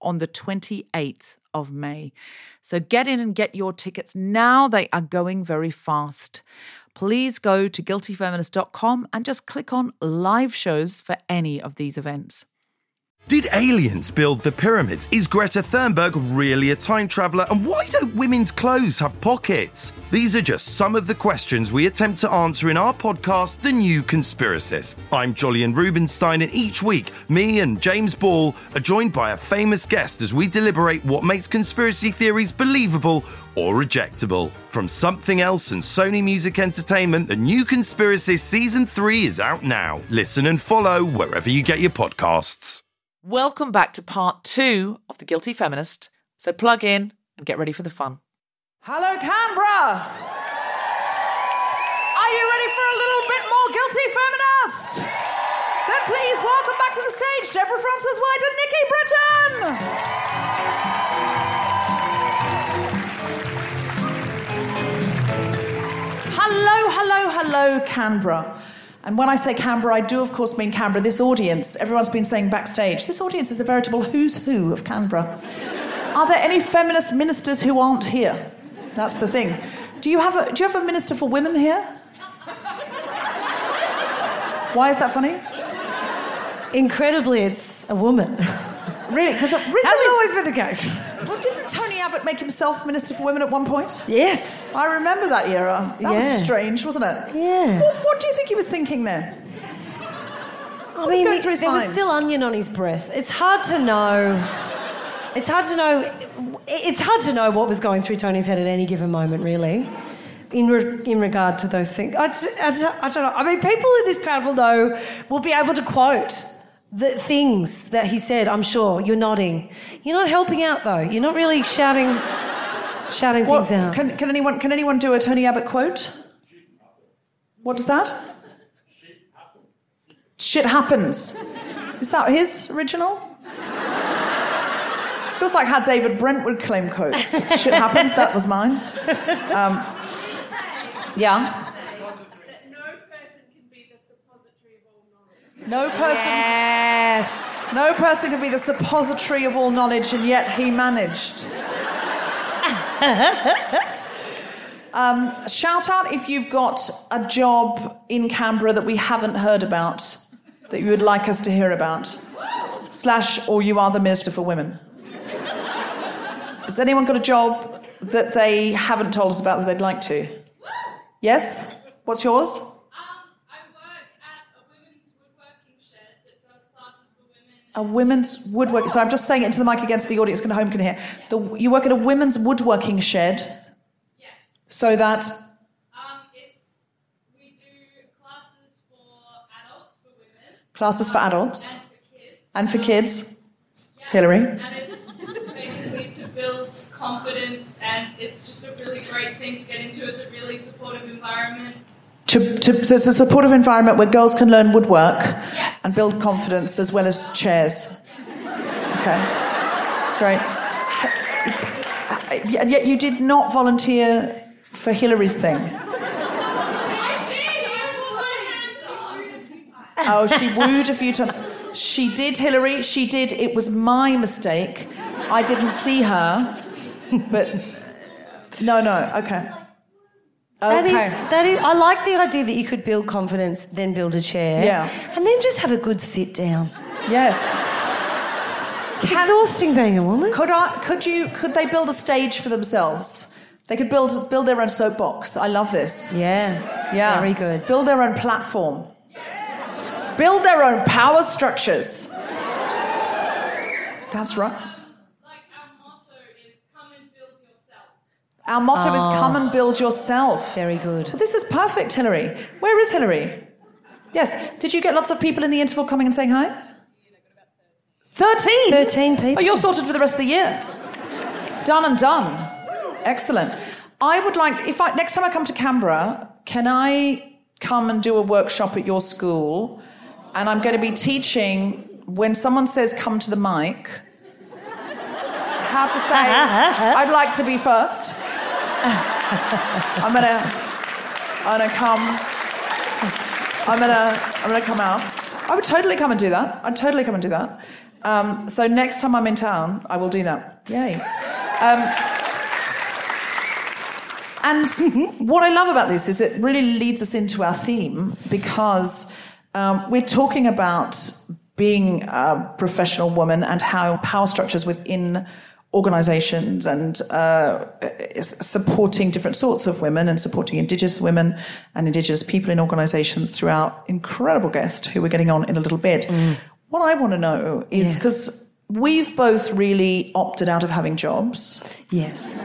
on the 28th of May. So get in and get your tickets now. They are going very fast. Please go to guiltyfeminist.com and just click on live shows for any of these events. Did aliens build the pyramids? Is Greta Thunberg really a time traveller? And why don't women's clothes have pockets? These are just some of the questions we attempt to answer in our podcast, The New Conspiracist. I'm Jolyon Rubinstein, and each week, me and James Ball are joined by a famous guest as we deliberate what makes conspiracy theories believable or rejectable. From Something Else and Sony Music Entertainment, The New Conspiracist Season 3 is out now. Listen and follow wherever you get your podcasts. Welcome back to part two of The Guilty Feminist. So plug in and get ready for the fun. Hello, Canberra! Are you ready for a little bit more Guilty Feminist? Then please welcome back to the stage Deborah Frances White and Nikki Britton! Hello, hello, hello, Canberra. And when I say Canberra, I do, of course, mean Canberra. This audience, everyone's been saying backstage, this audience is a veritable who's who of Canberra. Are there any feminist ministers who aren't here? That's the thing. Do you have a, do you have a minister for women here? Why is that funny? Incredibly, it's a woman. Really? Because originally, uh, Hasn't always been the case. well, didn't Tony Abbott make himself minister for women at one point? Yes. I remember that era. That was strange, wasn't it? Yeah. What, what do you think he was thinking there? I mean, going through his there was still onion on his breath. It's hard to know. It's hard to know. It's hard to know what was going through Tony's head at any given moment, really. In, re- in regard to those things, I don't know. I mean, people in this crowd will know, will be able to quote the things that he said. I'm sure you're nodding. You're not helping out though. You're not really shouting, shouting What- things out. Can, can anyone can anyone do a Tony Abbott quote? What does that? Shit happens. Is that his original? Feels like how David Brent would claim quotes. Shit happens. That was mine. Um, yeah. No person. yes. No person can be the suppository of all knowledge, and yet he managed. um, shout out if you've got a job in Canberra that we haven't heard about, that you would like us to hear about. Slash, or you are the Minister for Women. Has anyone got a job that they haven't told us about that they'd like to? Yes? What's yours? Um, I work at a women's woodworking shed that does classes for women. A women's woodworking. So I'm just saying it into the mic again so the audience can home can hear. The, you work at a women's woodworking shed, Yes. so that Um, we do classes for adults, for women, classes for adults and for kids. and for kids. Yeah. Hillary. And it's basically to build confidence, and it's just a really great thing to get into. It's a really supportive environment. To, to, so it's a supportive environment where girls can learn woodwork and build confidence as well as chairs. Okay, great. And yet you did not volunteer for Hillary's thing. I did. I put my hands on. Oh, she wooed a few times. She did, Hillary. She did. It was my mistake. I didn't see her. But no, no. Okay. That Okay. is, that is, I like the idea that you could build confidence, then build a chair. Yeah. And then just have a good sit down. Yes. It's exhausting being a woman. Could I? Could you? Could they build a stage for themselves? They could build build their own soapbox. I love this. Yeah. Yeah. Very good. Build their own platform. Build their own power structures. That's right. Like our motto is "Come and build yourself." Our motto is "Come and ah. build yourself." Very good. Well, this is perfect, Hillary. Where is Hillary? Yes. Did you get lots of people in the interval coming and saying hi? 13? 13 people. Oh, you're sorted for the rest of the year. Done and done. Excellent. I would like, if I next time I come to Canberra, can I come and do a workshop at your school? And I'm going to be teaching when someone says come to the mic, how to say, I'd like to be first. I'm gonna, I'm gonna come. I'm gonna, I'm gonna come out. I would totally come and do that. I'd totally come and do that. Um, so next time I'm in town, I will do that. Yay. Um, and what I love about this is it really leads us into our theme because um, we're talking about being a professional woman and how power structures within organizations and uh, supporting different sorts of women and supporting Indigenous women and Indigenous people in organizations through our incredible guest who we're getting on in a little bit. Mm. What I want to know is because yes. we've both really opted out of having jobs. Yes.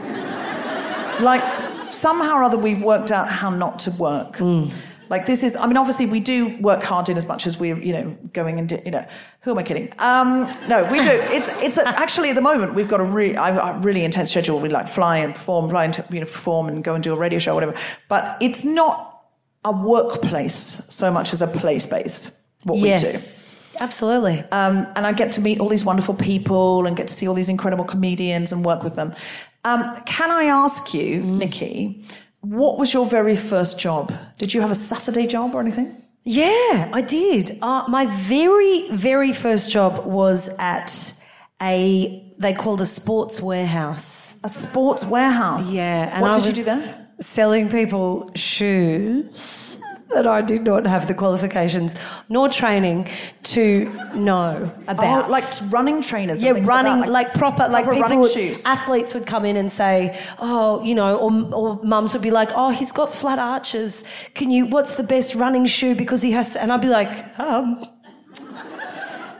Like somehow or other, we've worked out how not to work. Mm. Like this is, I mean, obviously we do work hard in as much as we're, you know, going and, you know, who am I kidding? Um, no, we do. It's, it's a, actually at the moment we've got a really, a really intense schedule. We like fly and perform, fly and you know, perform and go and do a radio show, whatever. But it's not a workplace so much as a play space. What yes. we do. Absolutely. Um, and I get to meet all these wonderful people and get to see all these incredible comedians and work with them. Um, can I ask you, mm. Nikki, what was your very first job? Did you have a Saturday job or anything? Yeah, I did. Uh, my very, very first job was at a, they called a sports warehouse. A sports warehouse? Yeah. And what I did you do there? Selling people shoes that I did not have the qualifications nor training to know about. Oh, like running trainers. Yeah, running like, like, proper, like people, would, athletes would come in and say, oh, you know, or, or mums would be like, oh, he's got flat arches. Can you? What's the best running shoe? Because he has to. And I'd be like, um,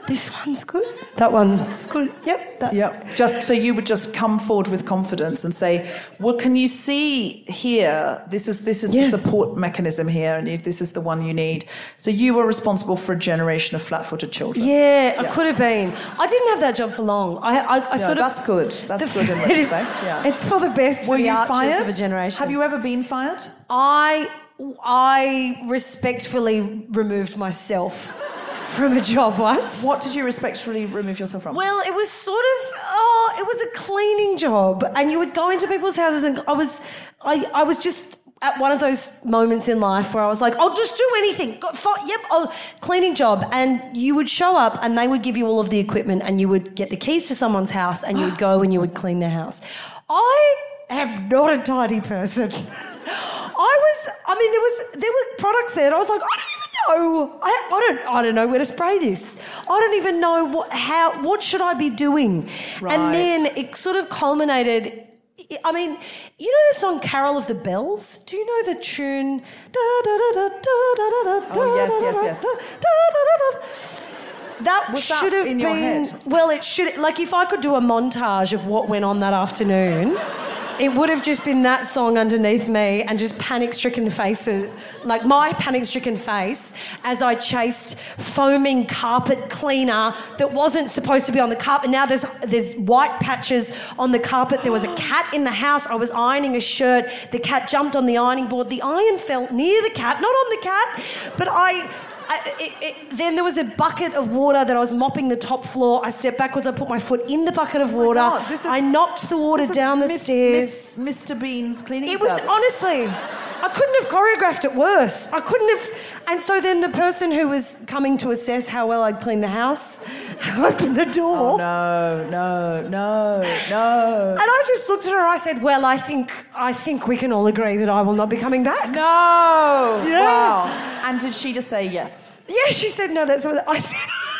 this one's good. That one's good. Yep. That. Yep. Just so you would just come forward with confidence and say, "Well, can you see here? This is this is yeah. the support mechanism here, and you, this is the one you need." So you were responsible for a generation of flat-footed children. Yeah, I could have been. I didn't have that job for long. I, I, I yeah, sort of. That's good. That's good in retrospect. yeah. It's for the best. Were you fired? Of a generation. Have you ever been fired? I I respectfully removed myself from a job once. What did you respectfully remove yourself from? Well, it was sort of oh, it was a cleaning job, and you would go into people's houses, and I was, I, I was just at one of those moments in life where I was like, I'll just do anything. Yep, oh, cleaning job. And you would show up and they would give you all of the equipment and you would get the keys to someone's house and you would go and you would clean their house. I am not a tidy person. I was, I mean, there was there were products there. And I was like, I don't even know. I, I don't I don't know where to spray this. I don't even know what how what should I be doing. Right. And then it sort of culminated. I mean, you know the song "Carol of the Bells"? Do you know the tune? Oh yes, yes, yes. That Was should that have been. Well, it should. Like, if I could do a montage of what went on that afternoon it would have just been that song underneath me and just panic stricken faces, like my panic stricken face as I chased foaming carpet cleaner that wasn't supposed to be on the carpet. Now there's, there's white patches on the carpet. There was a cat in the house. I was ironing a shirt. The cat jumped on the ironing board. The iron fell near the cat, not on the cat, but I I, it, it, then there was a bucket of water that I was mopping the top floor. I stepped backwards. I put my foot in the bucket of oh water. Oh God, is, I knocked the water down the stairs. Mr. Bean's cleaning. It was honestly. I couldn't have choreographed it worse. I couldn't have. And so then the person who was coming to assess how well I'd cleaned the house opened the door. Oh, no, no, no, no. And I just looked at her. I said, "Well, I think I think we can all agree that I will not be coming back." No. Yeah. Wow. And did she just say yes? Yeah, she said no. That's what I said.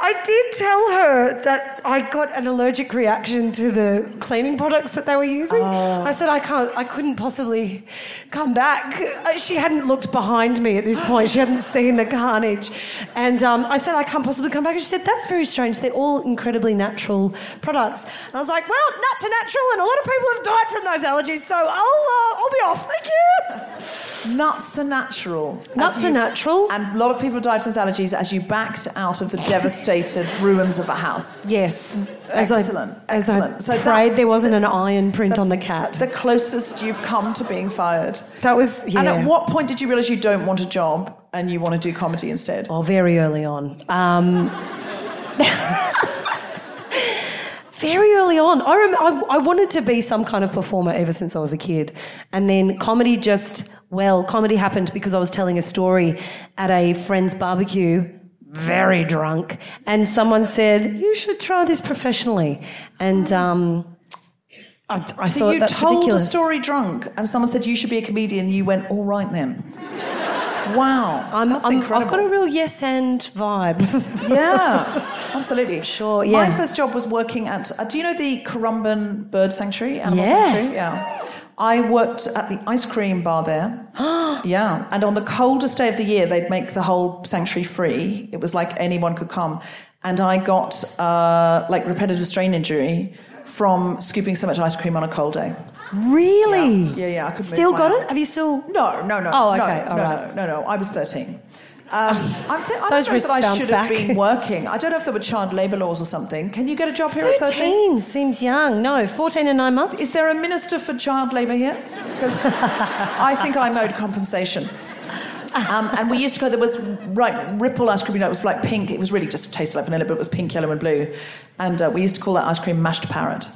I did tell her that I got an allergic reaction to the cleaning products that they were using. Oh. I said I can't, I couldn't possibly come back. Uh, She hadn't looked behind me at this point. She hadn't seen the carnage, and um, I said I can't possibly come back. And she said that's very strange. They're all incredibly natural products. And I was like, well, nuts are natural, and a lot of people have died from those allergies. So I'll, uh, I'll be off. Thank you. Nuts are natural. Nuts are natural. And a lot of people died from those allergies as you backed out of the ruins of a house. Yes, as Excellent, I, as excellent. I So that- there wasn't an iron print on the cat. The closest you've come to being fired. that was yeah. And at what point did you realise you don't want a job and you want to do comedy instead? Oh, very early on. Um, very early on. I, rem- I, I wanted to be some kind of performer ever since I was a kid. And then comedy just, well, comedy happened because I was telling a story at a friend's barbecue, very drunk. And someone said, You should try this professionally. And um, I, I So thought you that's told ridiculous. a story drunk and someone said you should be a comedian. You went, all right then. Wow. I'm, that's I'm, incredible. I've got a real yes and vibe. Yeah, absolutely. Sure, My first job was working at. Uh, do you know the Currumbin Bird Sanctuary? Animal Yes. Sanctuary? Yeah. I worked at the ice cream bar there. yeah, and on the coldest day of the year, they'd make the whole sanctuary free. It was like anyone could come, and I got uh, like repetitive strain injury from scooping so much ice cream on a cold day. really? Yeah, yeah, I could Still got it? Have you still? No, no, no. Oh, okay, No, all no, right. no, no, I was 13. Um, I, think, I Those that I should have been working. I don't know if there were child labour laws or something. Can you get a job here at 13? 13 seems young. No, 14 and 9 months. Is there a minister for child labour here? Because I think I'm owed compensation. Um, and we used to go, there was right, Ripple ice cream, you know, it was like pink. It was really just tasted like vanilla, but it was pink, yellow, and blue. And uh, we used to call that ice cream mashed parrot.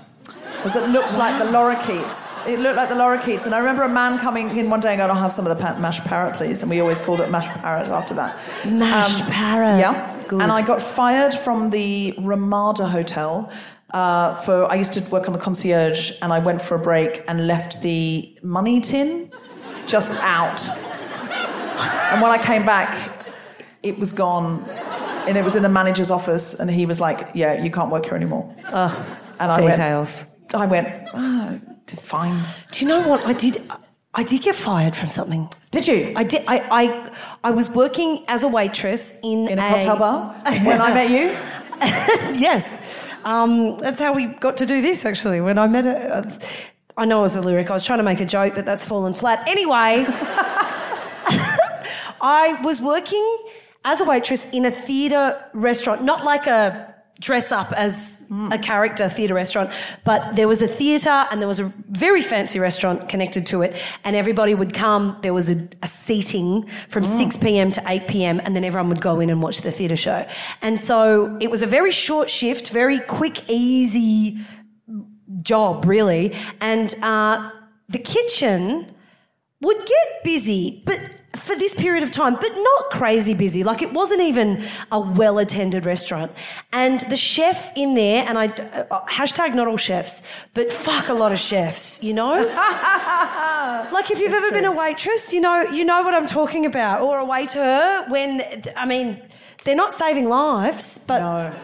Because it looked like the lorikeets. It looked like the lorikeets. And I remember a man coming in one day and going, I'll have some of the mashed parrot, please. And we always called it mashed parrot after that. Mashed parrot. Yeah. Good. And I got fired from the Ramada Hotel. Uh, for I used to work on the concierge, and I went for a break and left the money tin just out. And when I came back, it was gone, and it was in the manager's office, and he was like, "Yeah, you can't work here anymore." and I Details. went, I went, "Ah, fine. Do you know what? I did. I did get fired from something. Did you? I did. I, I, I was working as a waitress in, in a hotel bar when I met you. yes. Um, that's how we got to do this, actually. When I met her, I know it was a lyric. I was trying to make a joke, but that's fallen flat. Anyway, I was working as a waitress in a theatre restaurant, not like a dress up as a character theatre restaurant, but there was a theatre and there was a very fancy restaurant connected to it, and everybody would come. There was a, a seating from 6 p.m. to 8 p.m., and then everyone would go in and watch the theatre show. And so it was a very short shift, very quick, easy job, really. And uh, the kitchen would get busy, but for this period of time, but not crazy busy. Like it wasn't even a well attended restaurant. And the chef in there, and I uh, hashtag not all chefs, but fuck a lot of chefs, you know? like if you've ever been a waitress, you know, you know what I'm talking about, or a waiter when, I mean, they're not saving lives, but No.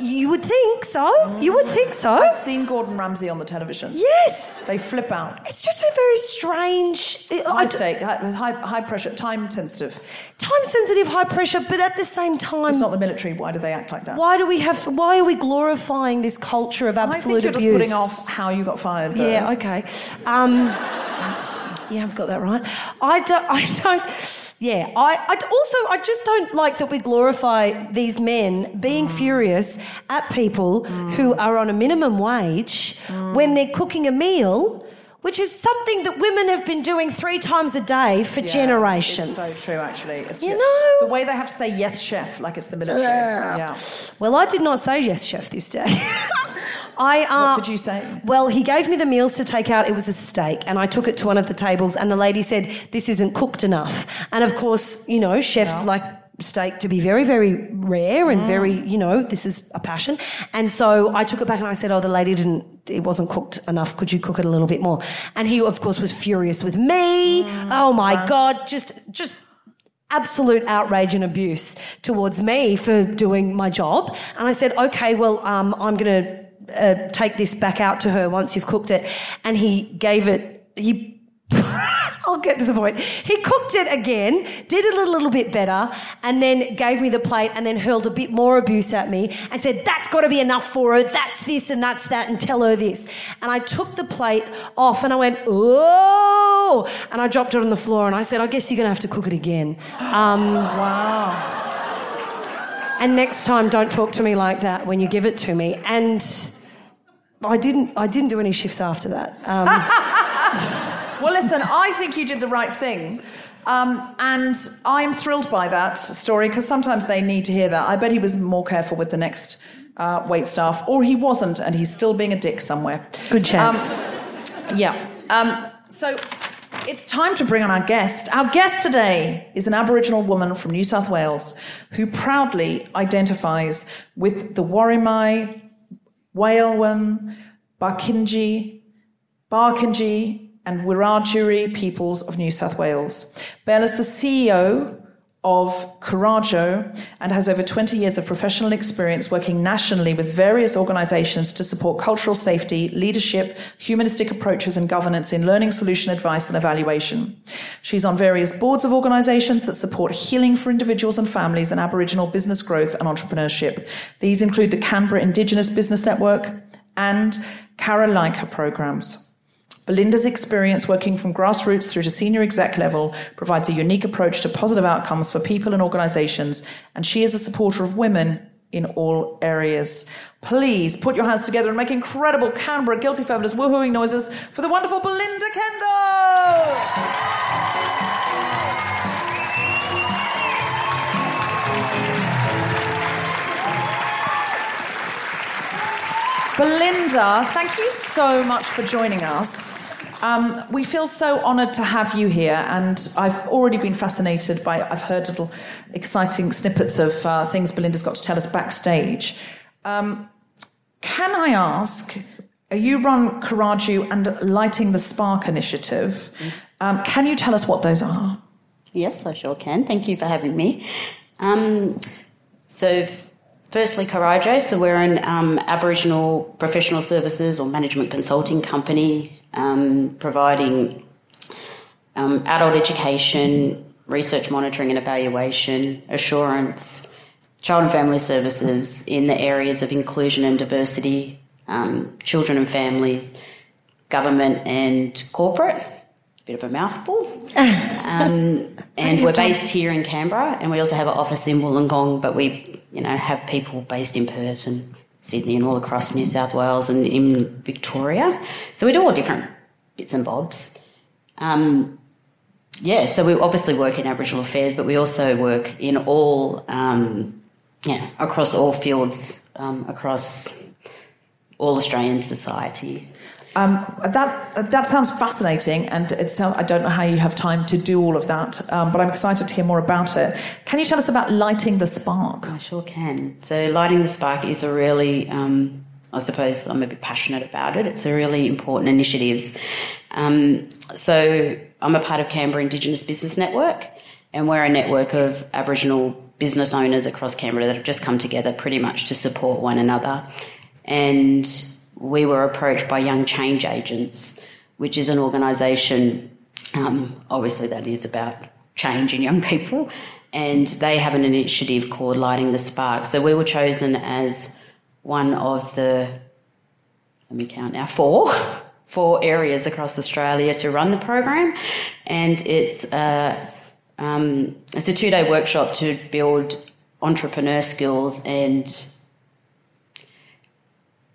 You would think so. You would think so. I've seen Gordon Ramsay on the television. Yes. They flip out. It's just a very strange. It's I high stake, high, high, high pressure, time sensitive. time sensitive, high pressure, but at the same time, It's not the military. Why do they act like that? why do we have? Why are we glorifying this culture of absolute? I absolute think you're abuse? just putting off how you got fired. Though. Yeah, okay. Um, yeah, I've got that right. I don't. I don't. Yeah, I. also I just don't like that we glorify these men being Mm. furious at people who are on a minimum wage Mm. when they're cooking a meal, which is something that women have been doing three times a day for Yeah, generations. It's so true, actually. It's You true. know? the way they have to say yes, chef, like it's the military. yeah. Well, I did not say yes, chef, this day. I, uh, What did you say? Well, he gave me the meals to take out. It was a steak, and I took it to one of the tables, and the lady said, "This isn't cooked enough." And of course, you know, chefs like steak to be very, very rare and very, you know, this is a passion. And so I took it back and I said, "Oh, the lady didn't. It wasn't cooked enough. Could you cook it a little bit more?" And he, of course, was furious with me. oh my god, just, just absolute outrage and abuse towards me for doing my job. And I said, okay, well, um, I'm going to uh, take this back out to her once you've cooked it. And he gave it, he I'll get to the point. He cooked it again, did it a little bit better, and then gave me the plate and then hurled a bit more abuse at me and said, That's got to be enough for her. That's this and that's that, and tell her this. And I took the plate off and I went, Oh! And I dropped it on the floor and I said, I guess you're going to have to cook it again. Um, Wow. and next time, don't talk to me like that when you give it to me. And I didn't, I didn't do any shifts after that. Um, Well, listen, I think you did the right thing. Um, and I'm thrilled by that story because sometimes they need to hear that. I bet he was more careful with the next uh, wait staff, or he wasn't, and he's still being a dick somewhere. Good chance. Um, yeah. Um, so it's time to bring on our guest. Our guest today is an Aboriginal woman from New South Wales who proudly identifies with the Worimi, Wailwan, Barkinji, Barkinji, and Wiradjuri peoples of New South Wales. Belle is the CEO of Coraggio and has over 20 years of professional experience working nationally with various organizations to support cultural safety, leadership, humanistic approaches and governance in learning solution advice and evaluation. She's on various boards of organizations that support healing for individuals and families and Aboriginal business growth and entrepreneurship. These include the Canberra Indigenous Business Network and Karralika programs. Belinda's experience working from grassroots through to senior exec level provides a unique approach to positive outcomes for people and organizations, and she is a supporter of women in all areas. Please put your hands together and make incredible Canberra guilty fabulous woohooing noises for the wonderful Belinda Kendall! Belinda, thank you so much for joining us. Um, we feel so honoured to have you here, and I've already been fascinated by. I've heard little exciting snippets of uh, things Belinda's got to tell us backstage. Um, can I ask? You run Coraggio and Lighting the Spark initiative. Um, can you tell us what those are? Yes, I sure can. Thank you for having me. Um, so, firstly, Coraggio. So, we're an um, Aboriginal professional services or management consulting company um, providing um, adult education, research monitoring and evaluation, assurance, child and family services in the areas of inclusion and diversity, um, children and families, government and corporate. Bit of a mouthful. Um, and we're based here in Canberra, and we also have an office in Wollongong, but we, you know, have people based in Perth and Sydney and all across New South Wales and in Victoria. So we do all different bits and bobs. Um, yeah, so we obviously work in Aboriginal affairs, but we also work in all, um, yeah, across all fields, um, across all Australian society. Um, that that sounds fascinating, and it sounds. I don't know how you have time to do all of that, um, but I'm excited to hear more about it. Can you tell us about lighting the spark? I sure can. So, Lighting the Spark is a really, um, I suppose I'm a bit passionate about it. It's a really important initiative. Um, so, I'm a part of Canberra Indigenous Business Network, and we're a network of Aboriginal business owners across Canberra that have just come together pretty much to support one another. And we were approached by Young Change Agents, which is an organisation, um, obviously, that is about change in young people. And they have an initiative called Lighting the Spark. So we were chosen as one of the, let me count now, four, four areas across Australia to run the program. And it's a, um, it's a two day workshop to build entrepreneur skills and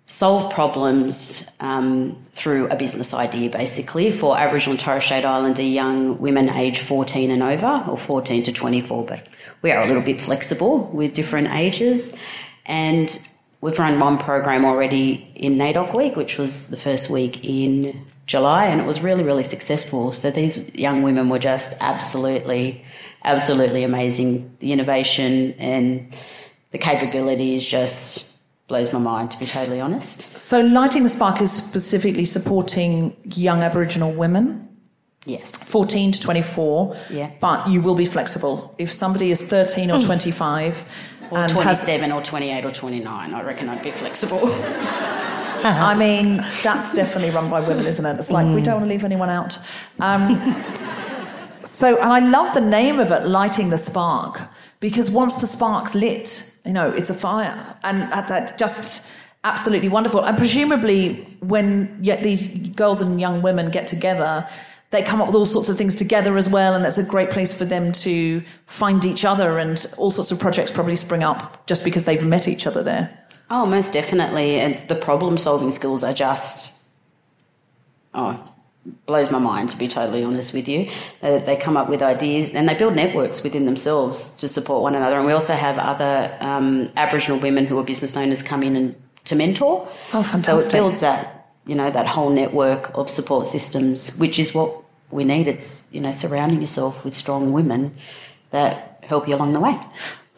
solve problems um, through a business idea, basically, for Aboriginal and Torres Strait Islander young women aged 14 and over, or 14 to 24, but we are a little bit flexible with different ages. And we've run one program already in NAIDOC Week, which was the first week in July, and it was really, really successful. So these young women were just absolutely, absolutely amazing. The innovation and the capability is just blows my mind, to be totally honest. So, lighting the spark is specifically supporting young Aboriginal women. Yes. 14 to 24. Yeah. But you will be flexible. If somebody is 13 or 25 Or and has 27 or 28 or 29, I reckon I'd be flexible. I mean, that's definitely run by women, isn't it? It's like we don't want to leave anyone out. Um, so, and I love the name of it, lighting the spark, because once the spark's lit, you know, it's a fire, and that's just absolutely wonderful. And presumably, when yet these girls and young women get together. They come up with all sorts of things together as well, and it's a great place for them to find each other, and all sorts of projects probably spring up just because they've met each other there. oh, most definitely. And the problem solving skills are just, oh, blows my mind to be totally honest with you. They, they come up with ideas and they build networks within themselves to support one another. And we also have other um, Aboriginal women who are business owners come in and to mentor. Oh, fantastic! So it builds that, you know, that whole network of support systems, which is what we need. It's, you know, surrounding yourself with strong women that help you along the way.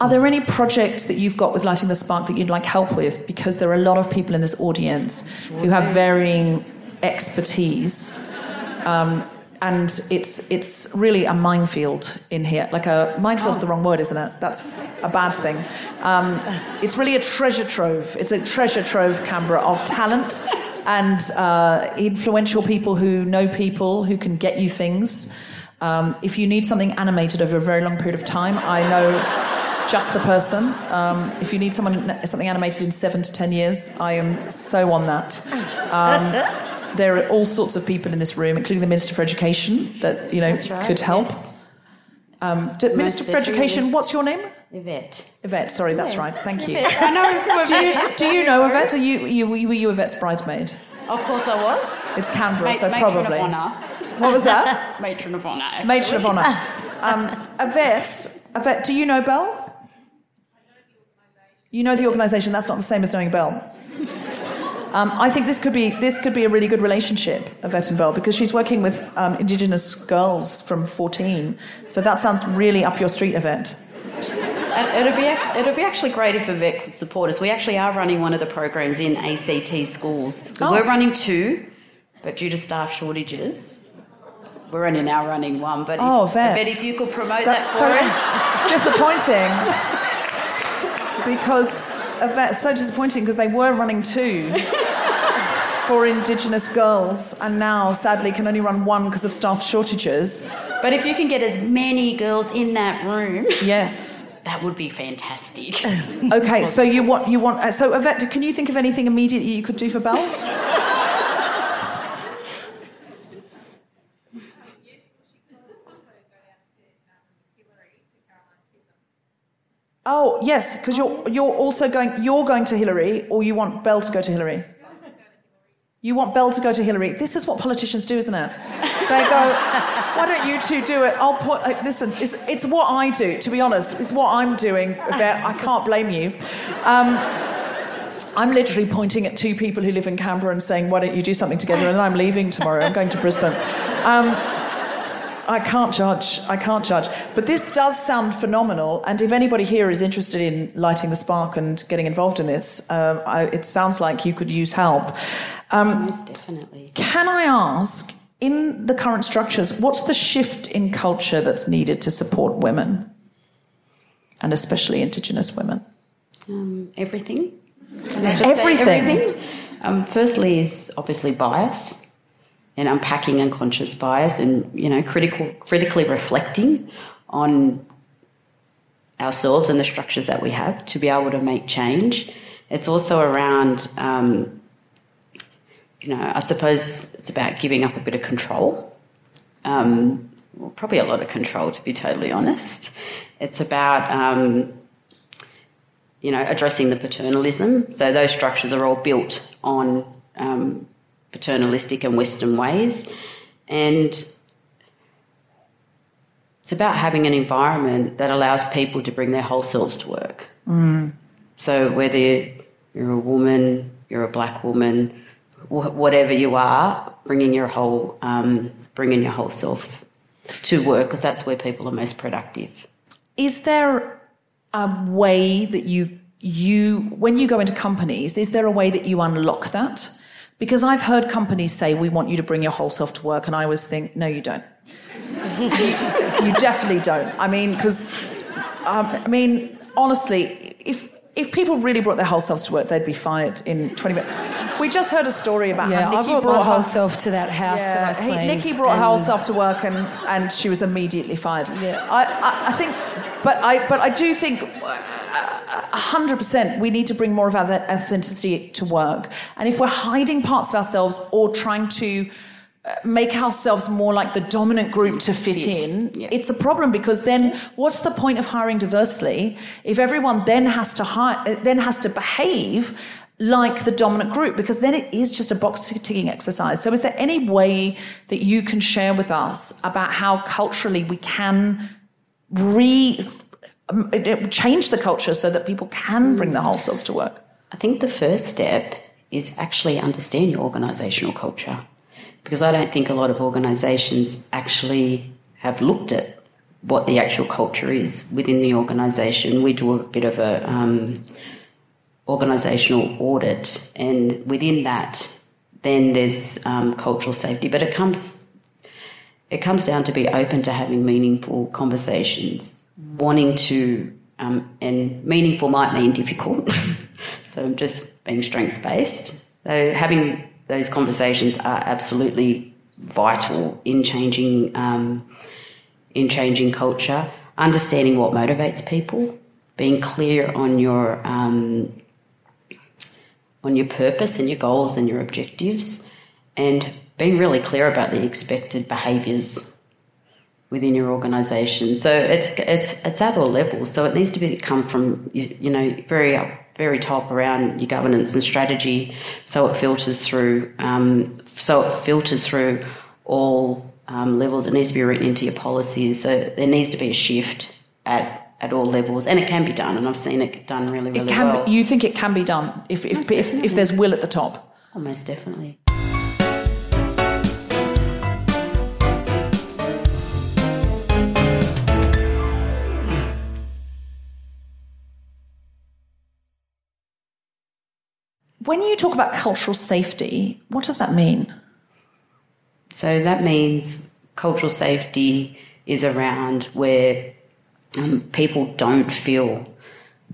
Are there any projects that you've got with Lighting the Spark that you'd like help with? Because there are a lot of people in this audience who have varying expertise. Um, and it's it's really a minefield in here. Like a minefield's the wrong word, isn't it? That's a bad thing. Um, it's really a treasure trove. It's a treasure trove, Canberra, of talent and uh, influential people who know people who can get you things. Um, if you need something animated over a very long period of time, I know just the person. Um, if you need someone something animated in seven to ten years, I am so on that. There are all sorts of people in this room, including the Minister for Education, that you know could help. Um, d- Minister for. Education, what's your name? Yvette. Yvette. Sorry, that's right. Thank you. I know Do you, do you know Yvette? Are you, you were you Yvette's bridesmaid? Of course I was. It's Canberra, Ma- so matron probably. of honour. What was that? Matron of honour. Matron of honour. Um, Yvette, Yvette, do you know Bell? You know the organisation. That's not the same as knowing Bell. Um, I think this could be this could be a really good relationship, Yvette and Bell, because she's working with um, Indigenous girls from 14. So that sounds really up your street, Yvette. And it'll be it'll be actually great if Yvette could support us. We actually are running one of the programs in ACT schools. Oh. were running two, but due to staff shortages, we're only now running one. But if, Oh, Yvette. Yvette, if you could promote That's that for so us, disappointing. because Yvette's so disappointing because they were running two for Indigenous girls, and now sadly can only run one because of staff shortages. but if you can get as many girls in that room, Yes. that would be fantastic. Okay, so you want you want uh, so Yvette, can you think of anything immediately you could do for Belle? Oh yes, because you're you're also going you're going to Hillary, or you want Belle to go to Hillary. You want Belle to go to Hillary. This is what politicians do, isn't it? They go, "Why don't you two do it?" I'll put. Uh, listen, it's, it's what I do. To be honest, it's what I'm doing. Yvette. I can't blame you. Um, I'm literally pointing at two people who live in Canberra and saying, "Why don't you do something together?" And I'm leaving tomorrow. I'm going to Brisbane. Um, I can't judge. I can't judge. But this does sound phenomenal. And if anybody here is interested in lighting the spark and getting involved in this, um, I, it sounds like you could use help. Um, Most definitely. can I ask, in the current structures, what's the shift in culture that's needed to support women, and especially Indigenous women? Um, everything. Can I just say Everything. everything? Um, firstly, is obviously bias and unpacking unconscious bias, and you know, critical, critically reflecting on ourselves and the structures that we have to be able to make change. It's also around, um, you know, I suppose it's about giving up a bit of control. Um, well, probably a lot of control, to be totally honest. It's about um, you know, addressing the paternalism. So those structures are all built on um, paternalistic and Western ways, and it's about having an environment that allows people to bring their whole selves to work. So whether you're a woman, you're a black woman, wh- whatever you are, bringing your whole um, bringing your whole self to work because that's where people are most productive. Is there a way that you you when you go into companies is there a way that you unlock that Because I've heard companies say, we want you to bring your whole self to work, and I always think, no, you don't. you definitely don't. I mean, because, um, I mean, honestly, if if people really brought their whole selves to work, they'd be fired in 20 minutes. We just heard a story about Yeah, how I Nikki brought, brought my whole self to that house that I he- cleaned. Nikki brought her whole self to work and, and she was immediately fired. Yeah. I, I, I think, but I, but I do think uh, hundred percent we need to bring more of our authenticity to work. And if we're hiding parts of ourselves or trying to uh, make ourselves more like the dominant group to fit, Fit, in, yeah. it's a problem because then what's the point of hiring diversely if everyone then has to hire, then has to behave like the dominant group because then it is just a box ticking exercise. So is there any way that you can share with us about how culturally we can re um, change the culture so that people can bring their whole selves to work? I think the first step is actually understand your organisational culture. Because I don't think a lot of organisations actually have looked at what the actual culture is within the organisation. We do a bit of a um, organisational audit, and within that, then there's um, cultural safety. But it comes it comes down to be open to having meaningful conversations, wanting to, um, and meaningful might mean difficult. so I'm just being strengths based. So having those conversations are absolutely vital in changing um, in changing culture. Understanding what motivates people, being clear on your um, on your purpose and your goals and your objectives, and being really clear about the expected behaviours within your organisation. So it's it's it's at all levels. So it needs to be come from you, you know very up, very top around your governance and strategy. So it filters through. Um, so it filters through all um, levels. It needs to be written into your policies. So there needs to be a shift at at all levels, and it can be done. And I've seen it done really really It can. well. You think it can be done if if, if, if there's will at the top. Oh, most definitely. When you talk about cultural safety, what does that mean? So that means cultural safety is around where um, people don't feel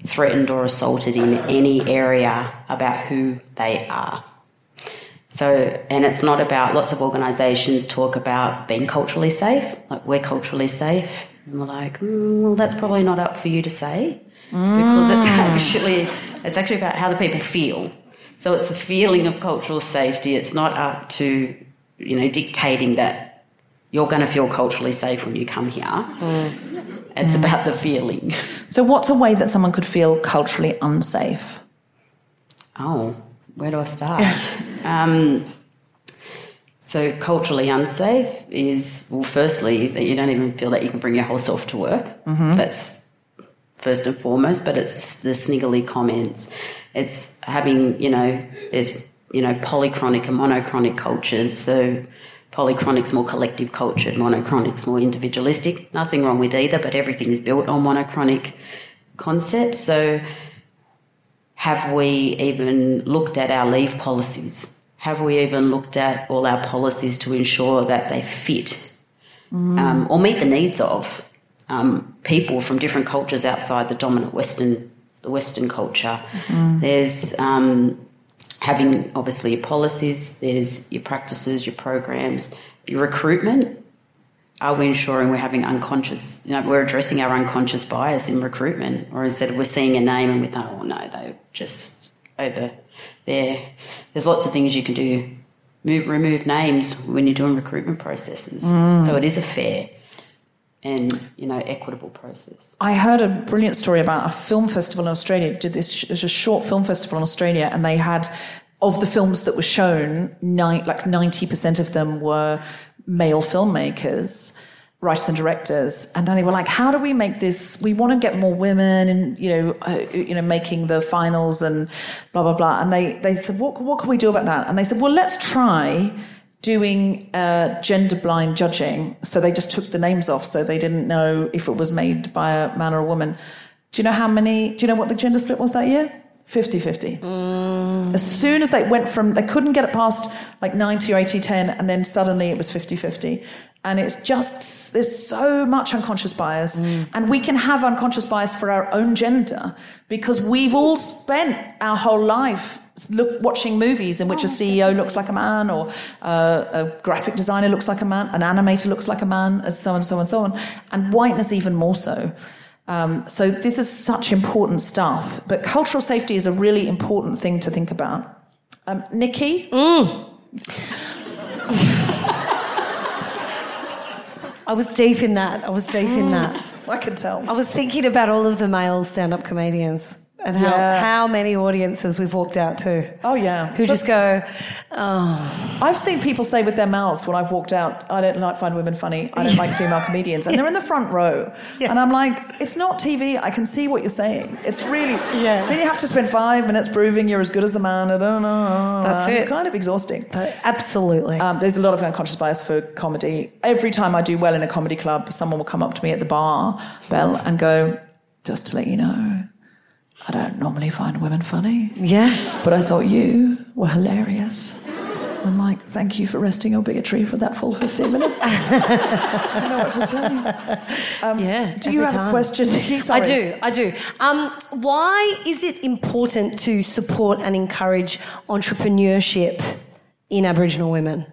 threatened or assaulted in any area about who they are. So, and it's not about lots of organisations talk about being culturally safe, like we're culturally safe, and we're like, mm, well, that's probably not up for you to say because it's actually it's actually about how the people feel. So it's a feeling of cultural safety. It's not up to you know dictating that you're going to feel culturally safe when you come here. Mm. It's mm. about the feeling. So, what's a way that someone could feel culturally unsafe? Oh, where do I start? um, so, culturally unsafe is, well, firstly, that you don't even feel that you can bring your whole self to work. Mm-hmm. That's first and foremost, but it's the sniggerly comments. It's having, you know, there's, you know, polychronic and monochronic cultures. So, polychronic's more collective cultured, monochronic's more individualistic. Nothing wrong with either, but everything is built on monochronic concepts. So, have we even looked at our leave policies? Have we even looked at all our policies to ensure that they fit um, or meet the needs of um, people from different cultures outside the dominant Western the Western culture? There's um, having obviously your policies. There's your practices, your programs, your recruitment. Are we ensuring we're having unconscious, you know, we're addressing our unconscious bias in recruitment, or instead we're seeing a name and we think, oh no, they're just over there. There's lots of things you can do. Move, remove names when you're doing recruitment processes. So it is a fair and you know equitable process. I heard a brilliant story about a film festival in Australia. Did this? There's a short film festival in Australia, and they had of the films that were shown, like ninety percent of them were male filmmakers, writers and directors. And they were like, "How do we make this? We want to get more women, and you know, uh, you know, making the finals and blah blah blah." And they they said, "What what can we do about that?" And they said, "Well, let's try." Doing uh, gender blind judging. So they just took the names off, so they didn't know if it was made by a man or a woman. Do you know how many? Do you know what the gender split was that year? 50 50. As soon as they went from, they couldn't get it past like 90 or 80 10, and then suddenly it was 50 50. And it's just, there's so much unconscious bias. And we can have unconscious bias for our own gender because we've all spent our whole life look, watching movies in which a CEO looks like a man or uh, a graphic designer looks like a man, an animator looks like a man, and so on, and so on, and so on. And whiteness even more so. Um, so this is such important stuff. But cultural safety is a really important thing to think about. Um, Nikki? I was deep in that. I was deep in that. I can tell. I was thinking about all of the male stand-up comedians and how, Yeah. how many audiences we've walked out to. Oh, yeah. Who But just go, oh, I've seen people say with their mouths when I've walked out, I don't like find women funny. I don't like female comedians. And they're in the front row. Yeah. And I'm like, it's not TV. I can see what you're saying. It's really. Yeah. Then you have to spend five minutes proving you're as good as the man. I don't know. That's It's it. kind of exhausting. absolutely. Um, there's a lot of unconscious bias for comedy. Every time I do well in a comedy club, someone will come up to me at the bar, Bell, and go, just to let you know, I don't normally find women funny. yeah. But I thought you were hilarious. I'm like, thank you for resting your bigotry for that full 15 minutes. I don't know what to tell you. Um, Yeah, Do you have time. a question? I do, I do. Um, why is it important to support and encourage entrepreneurship in Aboriginal women?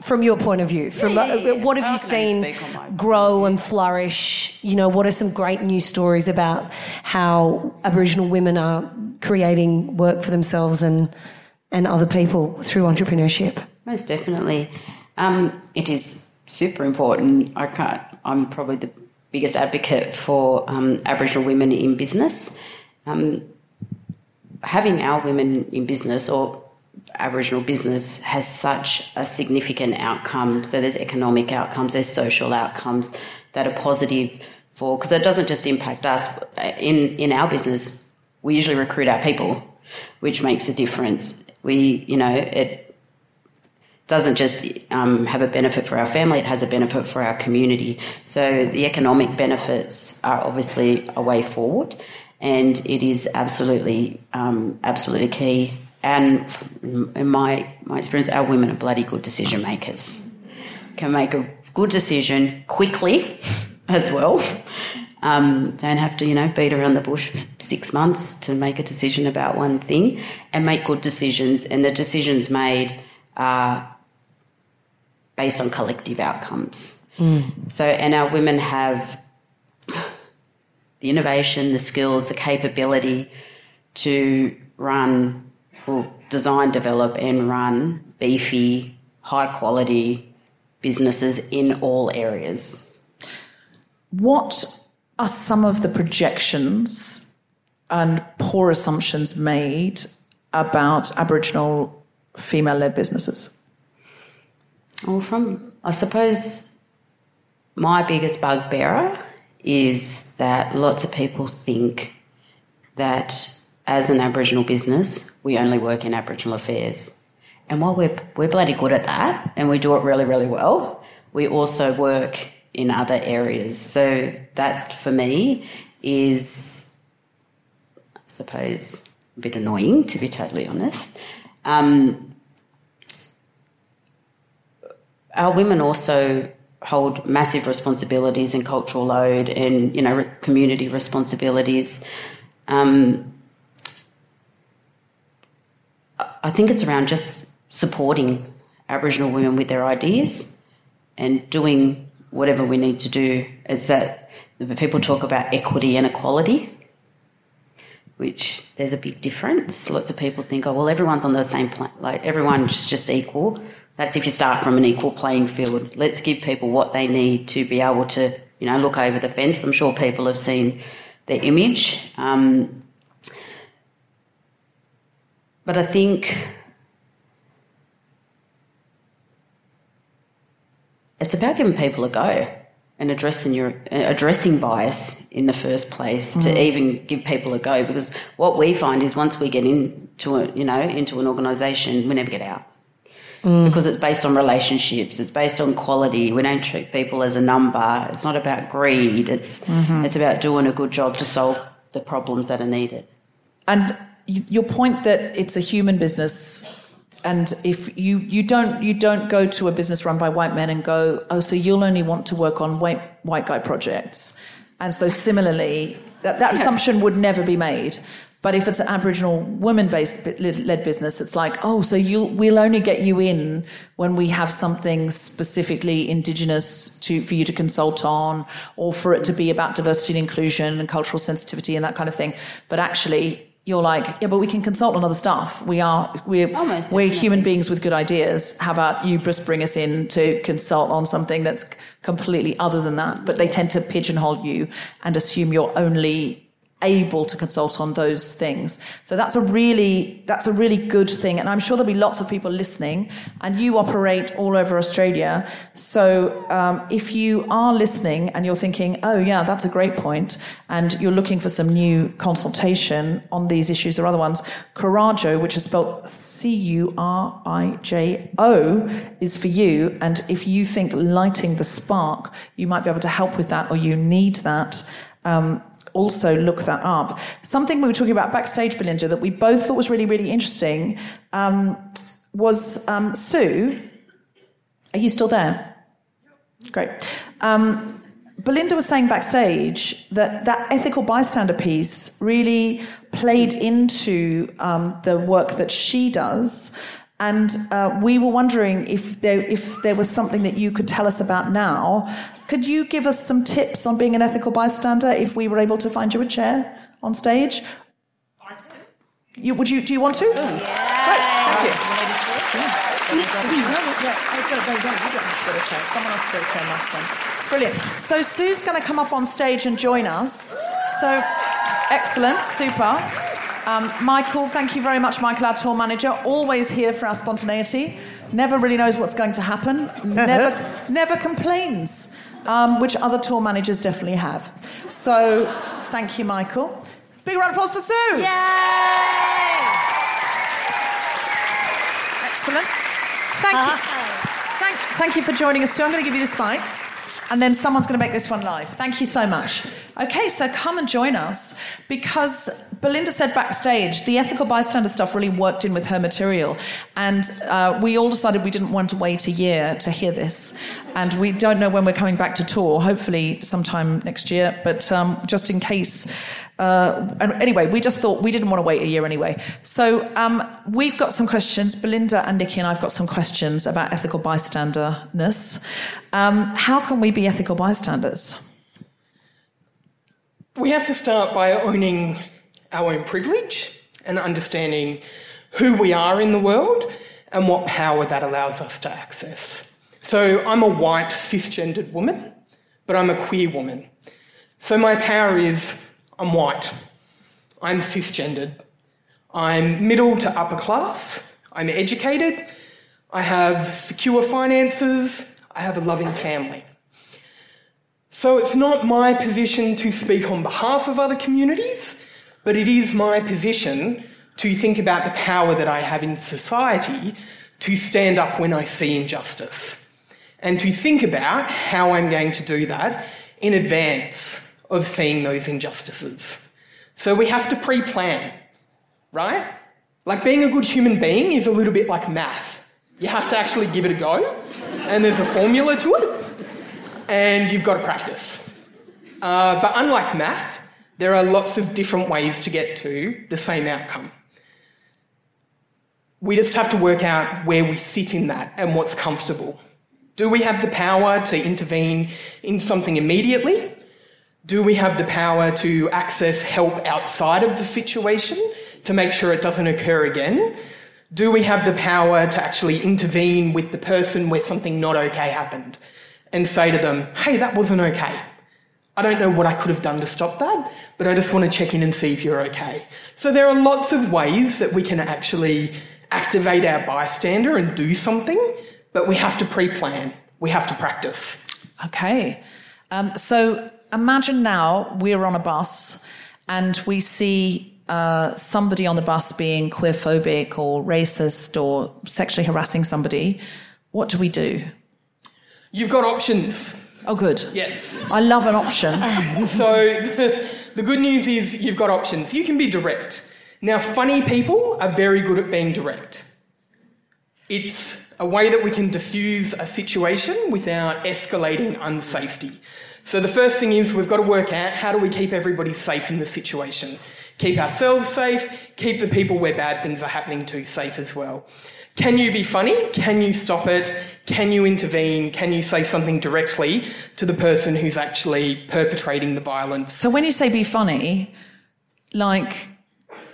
From your point of view, from yeah, yeah. what have How you seen speak on my grow and flourish? You know, what are some great news stories about how Aboriginal women are creating work for themselves and and other people through entrepreneurship? Most definitely. Um, it is super important. I can't, I'm probably the biggest advocate for um, Aboriginal women in business. Um, having our women in business or Aboriginal business has such a significant outcome. So there's economic outcomes, there's social outcomes that are positive for because it doesn't just impact us. In in our business, we usually recruit our people, which makes a difference. We, you know, it doesn't just um, have a benefit for our family, it has a benefit for our community. So the economic benefits are obviously a way forward, and it is absolutely, um, absolutely key. And in my, my experience, our women are bloody good decision makers. Can make a good decision quickly as well. Um, don't have to, you know, beat around the bush for six months to make a decision about one thing and make good decisions. And the decisions made are based on collective outcomes. So, and our women have the innovation, the skills, the capability to run or design, develop, and run beefy, high quality businesses in all areas. What are some of the projections and poor assumptions made about Aboriginal female led businesses? Well, from I suppose my biggest bugbearer is that lots of people think that as an Aboriginal business, we only work in Aboriginal affairs. And while we're, we're bloody good at that and we do it really, really well, we also work in other areas. So that for me is, I suppose, a bit annoying to be totally honest. Um, our women also hold massive responsibilities and cultural load and you know community responsibilities. Um, I- think it's around just supporting Aboriginal women with their ideas and doing whatever we need to do. Is that people talk about equity and equality, which there's a big difference. Lots of people think, oh well, everyone's on the same plane, like everyone's just equal. That's if you start from an equal playing field. Let's give people what they need to be able to, you know, look over the fence. I'm sure people have seen the image. Um, but I think it's about giving people a go and addressing your addressing bias in the first place to mm. even give people a go because what we find is once we get into a, you know into an organization we never get out. Mm. Because it's based on relationships it's based on quality. We don't treat people as a number. It's not about greed. It's mm-hmm. it's about doing a good job to solve the problems that are needed. And your point that it's a human business and if you, you don't you don't go to a business run by white men and go oh so you'll only want to work on white white guy projects. And so similarly that, that assumption would never be made. But if it's an aboriginal women based led business it's like oh so you we'll only get you in when we have something specifically indigenous to for you to consult on or for it to be about diversity and inclusion and cultural sensitivity and that kind of thing. But actually you're like, yeah, but we can consult on other stuff. We are we're Almost we're definitely. human beings with good ideas. How about you just bring us in to consult on something that's completely other than that? But they tend to pigeonhole you and assume you're only able to consult on those things. So that's a really that's a really good thing and I'm sure there'll be lots of people listening and you operate all over Australia. So um, if you are listening and you're thinking, "Oh yeah, that's a great point," and you're looking for some new consultation on these issues or other ones, Curijo, which is spelled C U R I J O, is for you and if you think lighting the spark, you might be able to help with that or you need that um, also look that up. Something we were talking about backstage, Belinda, that we both thought was really, really interesting um, was um, Sue. Are you still there? Great. Um, Belinda was saying backstage that that ethical bystander piece really played into um, the work that she does. And uh, we were wondering if there, if there was something that you could tell us about now. Could you give us some tips on being an ethical bystander if we were able to find you a chair on stage? You, would you, do you want to? Yeah. Great, thank you. Someone else put a chair microphone. Brilliant. So Sue's going to come up on stage and join us. So excellent, super. Um, Michael, thank you very much, Michael, our tour manager. Always here for our spontaneity. Never really knows what's going to happen. Never, never complains, um, which other tour managers definitely have. So, thank you, Michael. Big round of applause for Sue. Yay! Excellent. Thank you. Thank, thank you for joining us, Sue. I'm going to give you the mic. And then someone's going to make this one live. Thank you so much. Okay, so come and join us because Belinda said backstage the ethical bystander stuff really worked in with her material. And uh, we all decided we didn't want to wait a year to hear this. And we don't know when we're coming back to tour, hopefully sometime next year. But um, just in case uh, and anyway, we just thought we didn't want to wait a year anyway. So um, we've got some questions. Belinda and Nikki and I've got some questions about ethical bystanderness. Um, how can we be ethical bystanders? We have to start by owning our own privilege and understanding who we are in the world and what power that allows us to access. So, I'm a white cisgendered woman, but I'm a queer woman. So, my power is I'm white, I'm cisgendered, I'm middle to upper class, I'm educated, I have secure finances, I have a loving family. So it's not my position to speak on behalf of other communities, but it is my position to think about the power that I have in society to stand up when I see injustice and to think about how I'm going to do that in advance of seeing those injustices. So we have to pre plan, right? Like being a good human being is a little bit like math. You have to actually give it a go, and there's a formula to it, and you've got to practice. Uh, but unlike math, there are lots of different ways to get to the same outcome. We just have to work out where we sit in that and what's comfortable. Do we have the power to intervene in something immediately? Do we have the power to access help outside of the situation to make sure it doesn't occur again? Do we have the power to actually intervene with the person where something not okay happened and say to them, hey, that wasn't okay? I don't know what I could have done to stop that, but I just want to check in and see if you're okay. So there are lots of ways that we can actually activate our bystander and do something, but we have to pre plan, we have to practice. Okay. Um, so imagine now we're on a bus and we see uh, somebody on the bus being queerphobic or racist or sexually harassing somebody. What do we do? You've got options. Oh, good. Yes. I love an option. So the, The good news is you've got options. You can be direct. Now, funny people are very good at being direct. It's a way that we can diffuse a situation without escalating unsafety. So, the first thing is we've got to work out how do we keep everybody safe in the situation? Keep ourselves safe, keep the people where bad things are happening to safe as well. Can you be funny? Can you stop it? Can you intervene? Can you say something directly to the person who's actually perpetrating the violence? So when you say be funny, like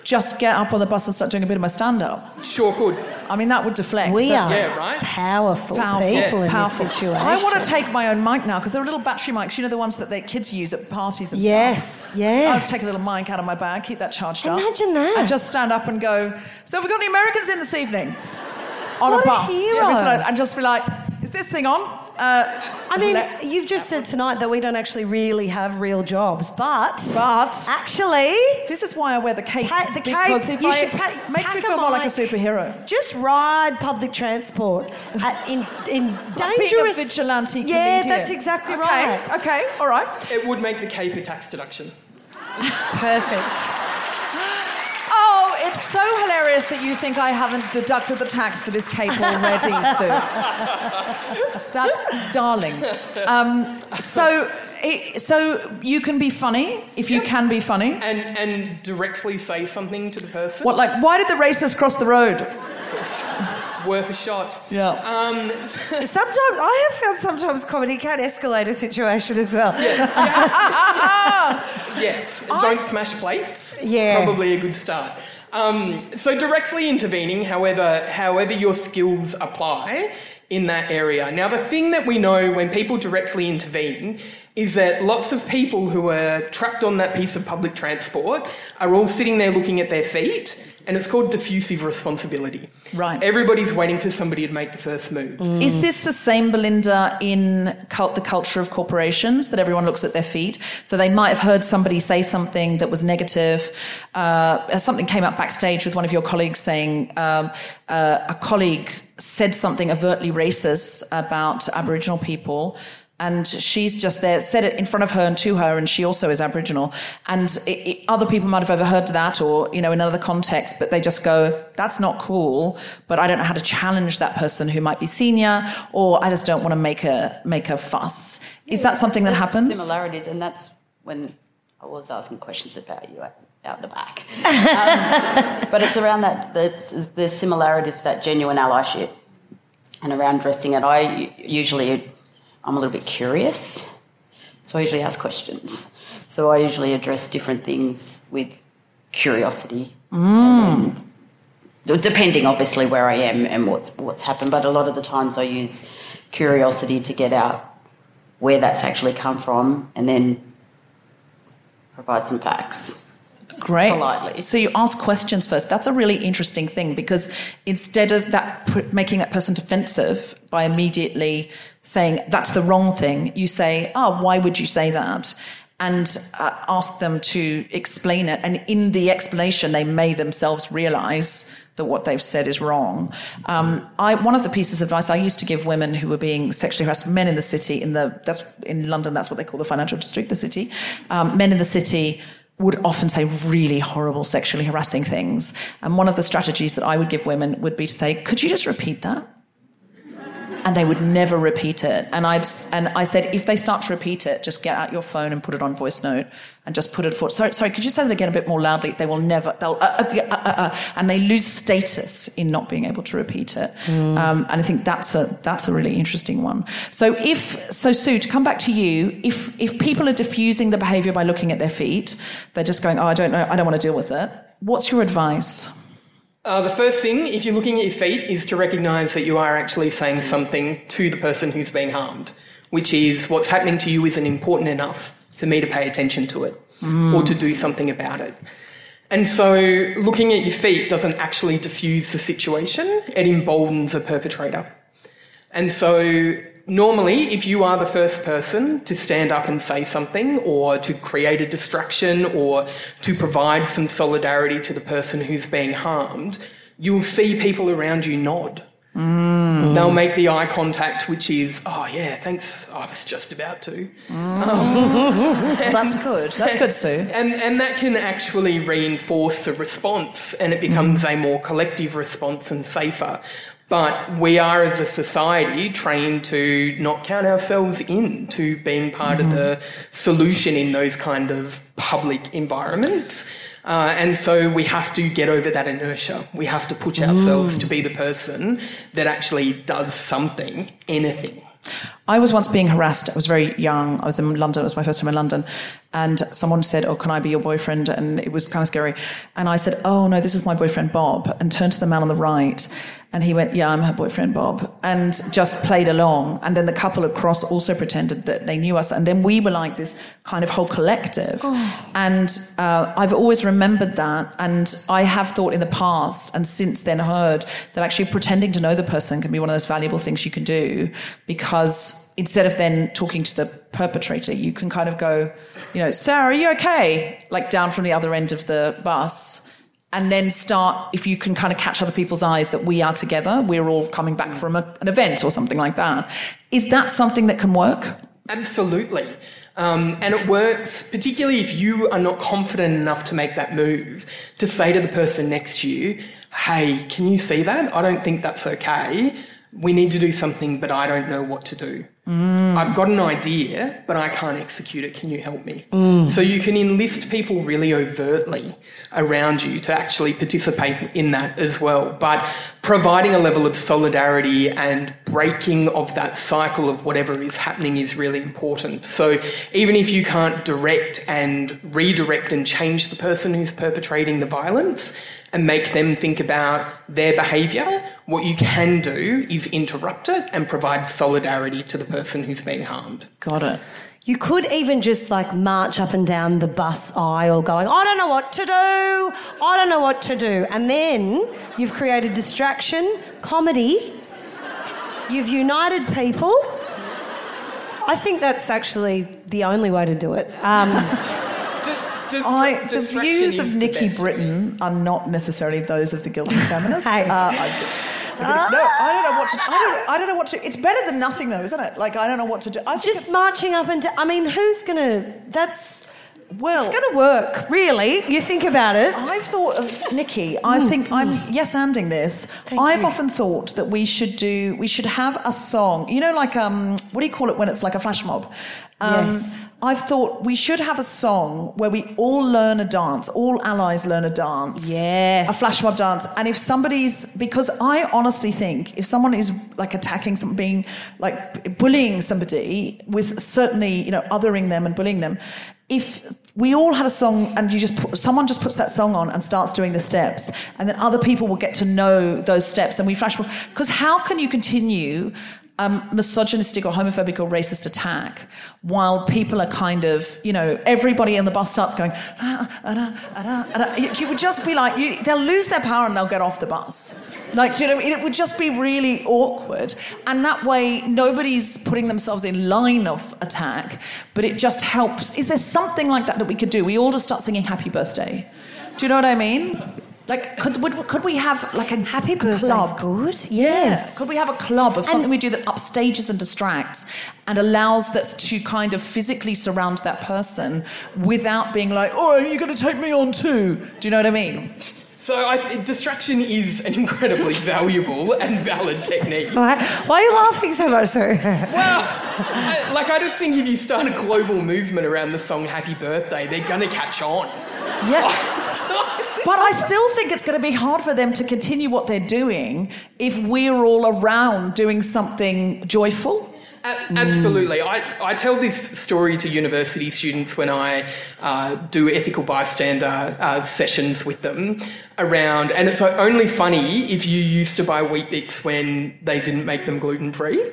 just get up on the bus and start doing a bit of my stand up. Sure could. I mean, that would deflect. We So- are Yeah, right? powerful, Powerful, people in powerful. this situation. I want to take my own mic now because there are little battery mics. You know the ones that their kids use at parties and Yes, stuff. Yes, yeah. I'll take a little mic out of my bag, keep that charged up. Imagine that. And just stand up and go. So have we got any Americans in this evening? On What a a bus. hero. Every side, And just be like, is this thing on? Uh, I mean, let- you've just said tonight that we don't actually really have real jobs, but But- actually, this is why I wear the cape. Pa- the cape, because if you I, should pa- makes me pack a feel more like a superhero. just ride public transport at, in in Like being a dangerous vigilante Yeah, comedian. that's exactly okay, right. Okay, all right. It would make the cape a tax deduction. Perfect. It's so hilarious that you think I haven't deducted the tax for this cape already, Sue. That's darling. Um, so, it, so you can be funny if you can be funny. And, and directly say something to the person. What, like, why did the racist cross the road? Worth a shot. Yeah. Um, Sometimes I have found sometimes comedy can escalate a situation as well. yes. Don't smash plates. Yeah. Probably a good start. Um, so directly intervening, however, however your skills apply in that area. Now, the thing that we know when people directly intervene is that lots of people who are trapped on that piece of public transport are all sitting there looking at their feet, and it's called diffusive responsibility. Right. Everybody's waiting for somebody to make the first move. Is this the same, Belinda, in cult, the culture of corporations that everyone looks at their feet? So they might have heard somebody say something that was negative. Uh, something came up backstage with one of your colleagues saying um, uh, a colleague said something overtly racist about Aboriginal people. And she's just there, said it in front of her and to her, and she also is Aboriginal. And it, it, other people might have overheard that, or you know, in another context, but they just go, "That's not cool." But I don't know how to challenge that person who might be senior, or I just don't want to make a make a fuss. Is that something that happens? Similarities, and that's when I was asking questions about you out, the back. um, but it's around that there's similarities to that genuine allyship, and around dressing it. I usually I'm a little bit curious, so I usually ask questions. So I usually address different things with curiosity. Mm. And depending obviously where I am and what's what's happened, but a lot of the times I use curiosity to get out where that's actually come from and then provide some facts. Great. politely. So you ask questions first. That's a really interesting thing because instead of that making that person defensive by immediately saying that's the wrong thing, you say, "Oh, why would you say that?" and uh, ask them to explain it. And in the explanation, they may themselves realize that what they've said is wrong. Um, I, one of the pieces of advice I used to give women who were being sexually harassed, men in the city, in the that's in London, that's what they call the financial district, the city. Um, men in the city would often say really horrible sexually harassing things. And one of the strategies that I would give women would be to say, "Could you just repeat that?" And they would never repeat it. And I and I said, if they start to repeat it, just get out your phone and put it on voice note and just put it for. Sorry, sorry. Could you say that again a bit more loudly? They will never. They'll uh, uh, uh, uh, uh, and they lose status in not being able to repeat it. Um, and I think that's a that's a really interesting one. So if so, Sue, to come back to you, if if people are diffusing the behaviour by looking at their feet, they're just going, oh, I don't know, I don't want to deal with it. What's your advice? Uh, the first thing, if you're looking at your feet, is to recognise that you are actually saying something to the person who's being harmed, which is what's happening to you isn't important enough for me to pay attention to it or to do something about it. And so looking at your feet doesn't actually diffuse the situation, it emboldens a perpetrator. And so normally, if you are the first person to stand up and say something or to create a distraction or to provide some solidarity to the person who's being harmed, you'll see people around you nod. Mm. They'll make the eye contact, which is, oh yeah, thanks. I was just about to. Mm. That's good. That's good, Sue. And, and that can actually reinforce the response and it becomes a more collective response and safer. But we are, as a society, trained to not count ourselves in to being part of the solution in those kind of public environments. Uh, and so we have to get over that inertia. We have to push ourselves to be the person that actually does something, anything. I was once being harassed. I was very young. I was in London. It was my first time in London. And someone said, Oh, can I be your boyfriend? And it was kind of scary. And I said, Oh, no, this is my boyfriend, Bob. And turned to the man on the right. And he went, Yeah, I'm her boyfriend, Bob. And just played along. And then the couple across also pretended that they knew us. And then we were like this kind of whole collective. And uh, I've always remembered that. And I have thought in the past and since then heard that actually pretending to know the person can be one of those valuable things you can do because instead of then talking to the perpetrator, you can kind of go, you know, Sarah, are you okay? Like down from the other end of the bus. And then start, if you can kind of catch other people's eyes that we are together, we're all coming back from a, an event or something like that. Is that something that can work? Absolutely. Um, and it works particularly if you are not confident enough to make that move to say to the person next to you, hey, can you see that? I don't think that's okay. We need to do something, but I don't know what to do. Mm. I've got an idea, but I can't execute it. Can you help me? Mm. So you can enlist people really overtly around you to actually participate in that as well. But providing a level of solidarity and breaking of that cycle of whatever is happening is really important. So even if you can't direct and redirect and change the person who's perpetrating the violence and make them think about their behaviour, what you can do is interrupt it and provide solidarity to the person who's being harmed. Got it. You could even just like march up and down the bus aisle going, I don't know what to do. I don't know what to do. And then you've created distraction, comedy. You've united people. I think that's actually the only way to do it. Um, I, the views of Nikki. Britton are not necessarily those of the guilty feminist. Hey. Uh, I, no, I don't know what to. I don't, I don't know what to. It's better than nothing, though, isn't it? Like I don't know what to do. I just marching up and down. I mean, who's going to. That's. Well, It's going to work, really. You think about it. I've thought of Nikki. I think I'm yes anding this. Thank I've you. often thought that we should do we should have a song. You know, like um, what do you call it when it's like a flash mob? Um, Yes. I've thought we should have a song where we all learn a dance, all allies learn a dance. Yes. A flash mob dance. And if somebody's, because I honestly think if someone is like attacking some, being like bullying somebody with certainly, you know, othering them and bullying them, if we all had a song and you just put, someone just puts that song on and starts doing the steps and then other people will get to know those steps and we flash because how can you continue um, misogynistic or homophobic or racist attack while people are kind of you know everybody in the bus starts going "Ah, ah, ah, ah, ah, ah." You- you would just be like you, they'll lose their power and they'll get off the bus. Like you know it would just be really awkward. And that way nobody's putting themselves in line of attack but it just helps. Is there something like that that we could do? We all just start singing happy birthday. Do you know what i mean like could, would, could we have like a Happy a birthday's club good. yeah. Yes. Could we have a club of something we do that upstages and distracts and allows us to kind of physically surround that person without being like, oh, are you going to take me on too? Do you know what I mean? So I th- distraction is an incredibly valuable and valid technique. Why, why are you laughing so much, sir? Well, I- like I just think if you start a global movement around the song "Happy Birthday," they're gonna catch on. Yeah. But I still think it's going to be hard for them to continue what they're doing if we're all around doing something joyful. Absolutely. I, I tell this story to university students when I uh, do ethical bystander uh, sessions with them around, and it's only funny if you used to buy Weet-Bix when they didn't make them gluten free.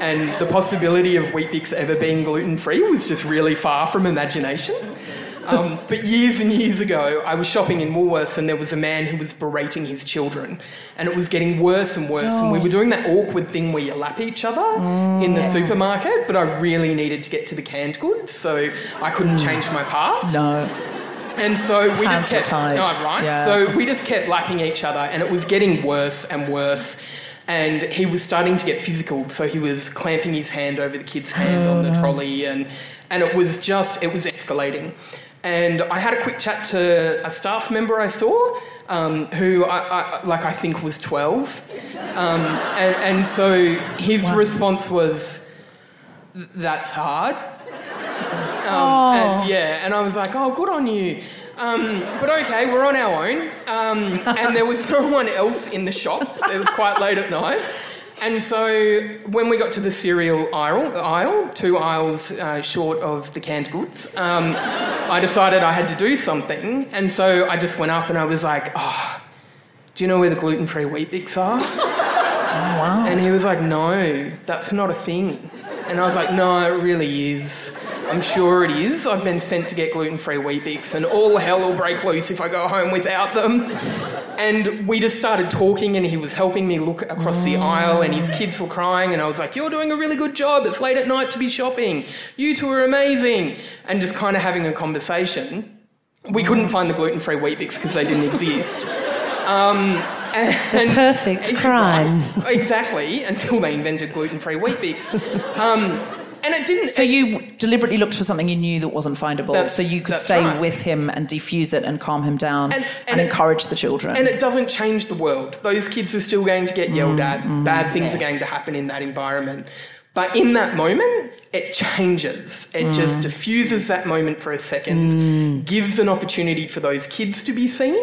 And the possibility of Weet-Bix ever being gluten free was just really far from imagination. Um, but years and years ago, I was shopping in Woolworths and there was a man who was berating his children. And it was getting worse and worse. And we were doing that awkward thing where you lap each other in the supermarket, but I really needed to get to the canned goods, so I couldn't change my path. No. And so we Hands just kept tied. No, right. Yeah. So we just kept lapping each other, and it was getting worse and worse. and he was starting to get physical. So he was clamping his hand over the kid's hand on the trolley, and and it was just it was escalating. And I had a quick chat to a staff member I saw, um, who I, I, like I think was twelve, um, and, and so his response was, "That's hard." Um, and, yeah, and I was like, "Oh, good on you." Um, but okay, we're on our own. Um, and there was no one else in the shop. It was quite late at night. And so when we got to the cereal aisle, aisle two aisles uh, short of the canned goods, um, I decided I had to do something. And so I just went up and I was like, oh, do you know where the gluten free Weet-Bix are? wow. And he was like, no, that's not a thing. And I was like, no, it really is. I'm sure it is. I've been sent to get gluten free Weet-Bix, and all hell will break loose if I go home without them. And we just started talking, and he was helping me look across the aisle, and his kids were crying, and I was like, You're doing a really good job. It's late at night to be shopping. You two are amazing. And just kind of having a conversation. We couldn't find the gluten free Weet-Bix because they didn't exist. Um, and, perfect crime. Right, exactly, until they invented gluten free Weet-Bix. Um, and it didn't. So you deliberately looked for something you knew that wasn't findable, so you could stay right. with him and defuse it and calm him down And- and, and it- encourage the children. And it doesn't change the world. Those kids are still going to get yelled at. Mm-hmm. Bad things are going to happen in that environment. But in that moment, it changes. It mm. just diffuses that moment for a second, mm. gives an opportunity for those kids to be seen,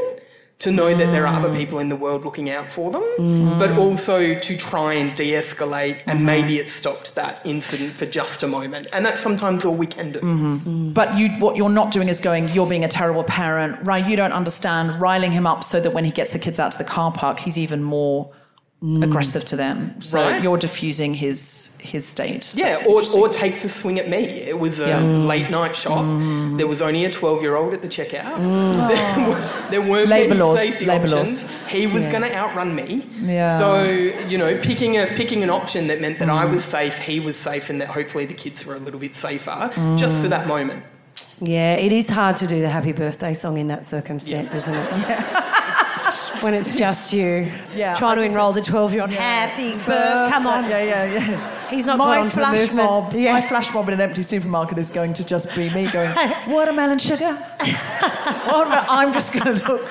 to know that there are other mm. people in the world looking out for them, mm. but also to try and de escalate. And mm-hmm. maybe it stopped that incident for just a moment. And that's sometimes all we can do. Mm-hmm. Mm. But you, what you're not doing is going, you're being a terrible parent, right? You don't understand, riling him up so that when he gets the kids out to the car park, he's even more Mm. aggressive to them. So Right. you're diffusing his his state. Yeah, That's or, or takes a swing at me. It was a Yeah. Mm. late night shop. Mm. There was only a 12 year old at the checkout. There, oh. were, there weren't Labour many laws, safety labour options. laws. He was going to outrun me. Yeah. So, you know, picking, a, picking an option that meant that I was safe, he was safe, and that hopefully the kids were a little bit safer just for that moment. Yeah, it is hard to do the happy birthday song in that circumstance, isn't it? when it's just you Yeah, trying I to enroll the 12 year old. Happy birthday. Come on. Yeah, yeah, yeah. He's not my got onto the flash movement. mob. Yeah. My flash mob in an empty supermarket is going to just be me going, watermelon sugar. Watermelon. I'm just going to look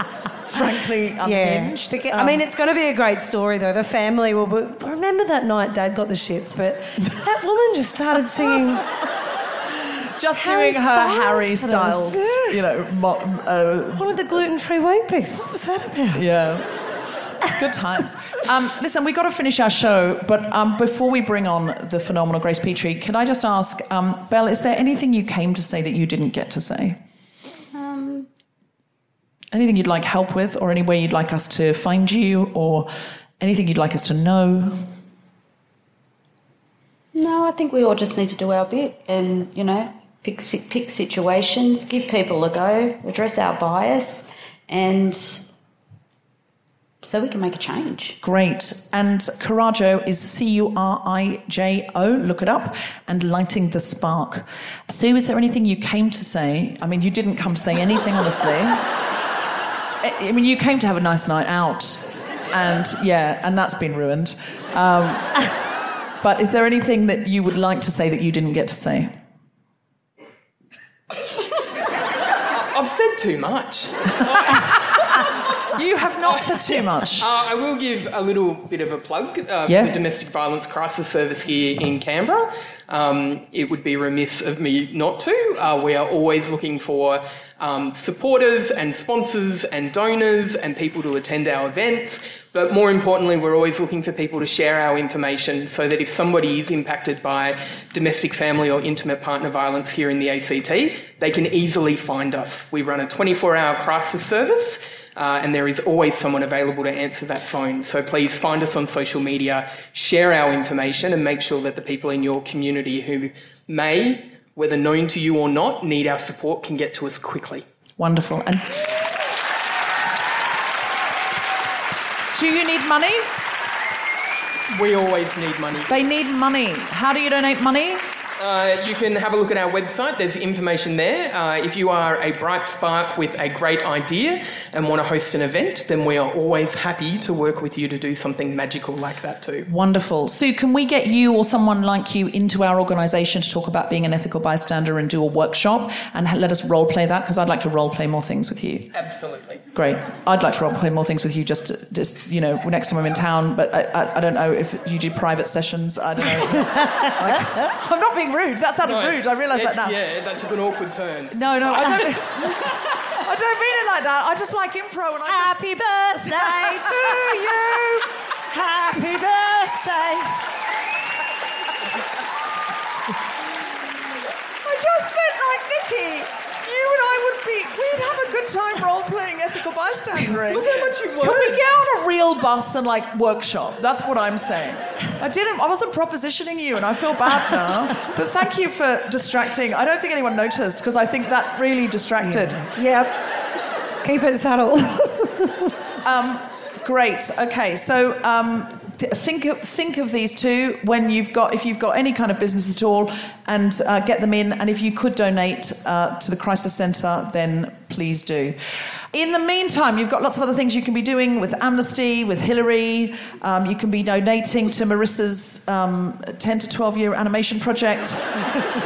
frankly Yeah. unhinged. I Um, mean, it's going to be a great story, though. The family will. Be, remember that night Dad got the shits, but that woman just started singing. Just Harry doing her Styles Harry put Styles, Yeah. you know, mo- uh, One of the gluten free Weet-Bix. What was that about? Yeah. Good times. Um, listen, we've got to finish our show, but um, before we bring on the phenomenal Grace Petrie, can I just ask, um, Belle, is there anything you came to say that you didn't get to say? Um, Anything you'd like help with, or any way you'd like us to find you, or anything you'd like us to know? no, I think we all just need to do our bit and, you know, pick, pick situations, give people a go, address our bias, and so we can make a change. Great. And Curijo is C U R I J O, look it up, and lighting the spark. Sue, is there anything you came to say? I mean, you didn't come to say anything, honestly. I I mean, you came to have a nice night out, and yeah, and that's been ruined. Um, but is there anything that you would like to say that you didn't get to say? I've said too much. You have not said too much. Uh, I will give a little bit of a plug uh, Yeah. for the Domestic Violence Crisis Service here in Canberra. Um, it would be remiss of me not to. Uh, we are always looking for um, supporters and sponsors and donors and people to attend our events. But more importantly, we're always looking for people to share our information so that if somebody is impacted by domestic, family, or intimate partner violence here in the ACT, they can easily find us. We run a 24 hour crisis service. Uh, and there is always someone available to answer that phone. So please find us on social media, share our information, and make sure that the people in your community who may, whether known to you or not, need our support can get to us quickly. Wonderful. And do you need money? We always need money. They need money. How do you donate money? Uh, you can have a look at our website. There's information there. Uh, if you are a bright spark with a great idea and want to host an event, then we are always happy to work with you to do something magical like that too. Wonderful. Sue, can we get you or someone like you into our organisation to talk about being an ethical bystander and do a workshop and let us role play that? Because I'd like to role play more things with you. Absolutely. Great. I'd like to role play more things with you just, just you know, next time I'm in town. But I, I, I don't know if you do private sessions. I don't know. Like- I'm not being rude. That sounded No, rude. I realise that now. Yeah, that took an awkward turn. No, no, I don't. I don't mean it like that. I just like impro, and I just, Happy birthday to you. Happy birthday. I just meant like Nikki. You and I would be. We'd have a good time role playing ethical bystandering. Look how much you've learned. Can we get on a real bus and like workshop? That's what I'm saying. I didn't. I wasn't propositioning you, and I feel bad now. But thank you for distracting. I don't think anyone noticed because I think that really distracted. Yep. Keep it subtle. Great. Okay. So um, think of, think of these two when you've got if you've got any kind of business at all, and uh, get them in. And if you could donate uh, to the Crisis Centre, then please do. In the meantime, you've got lots of other things you can be doing with Amnesty, with Hillary. Um, you can be donating to Marissa's um, 10 to 12 year animation project.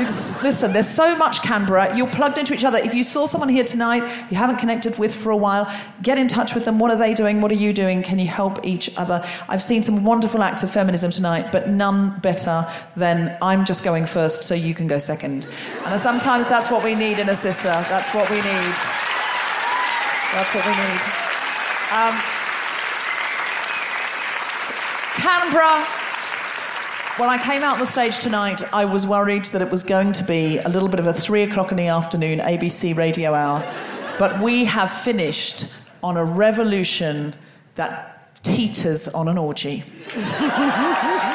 it's, listen, there's so much Canberra. You're plugged into each other. If you saw someone here tonight you haven't connected with for a while, get in touch with them. What are they doing? What are you doing? Can you help each other? I've seen some wonderful acts of feminism tonight, but none better than I'm just going first so you can go second. And sometimes that's what we need in a sister. That's what we need. That's what we need. Um, Canberra. When I came out on the stage tonight, I was worried that it was going to be a little bit of a three o'clock in the afternoon ABC radio hour. But we have finished on a revolution that teeters on an orgy.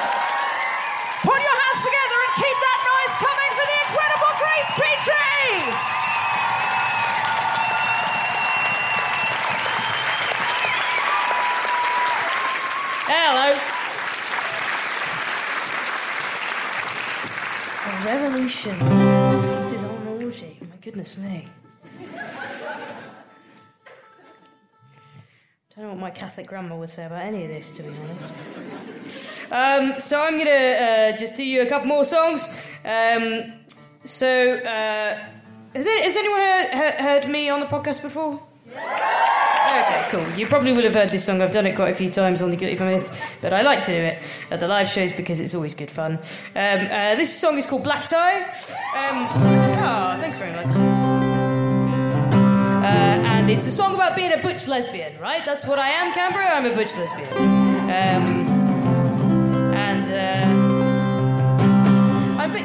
Hello. A revolution. Teeters on an orgy. My goodness me. I don't know what my Catholic grandma would say about any of this, to be honest. Um, so I'm gonna uh, just do you a couple more songs. Um, so uh, has, any, has anyone heard, heard me on the podcast before? Okay, cool. You probably will have heard this song. I've done it quite a few times on the Guilty Feminist, but I like to do it at the live shows because it's always good fun. Um, uh, this song is called Black Tie. Um, oh, thanks very much. Uh, and it's a song about being a butch lesbian, right? That's what I am, Canberra. I'm a butch lesbian. Um, and. Uh,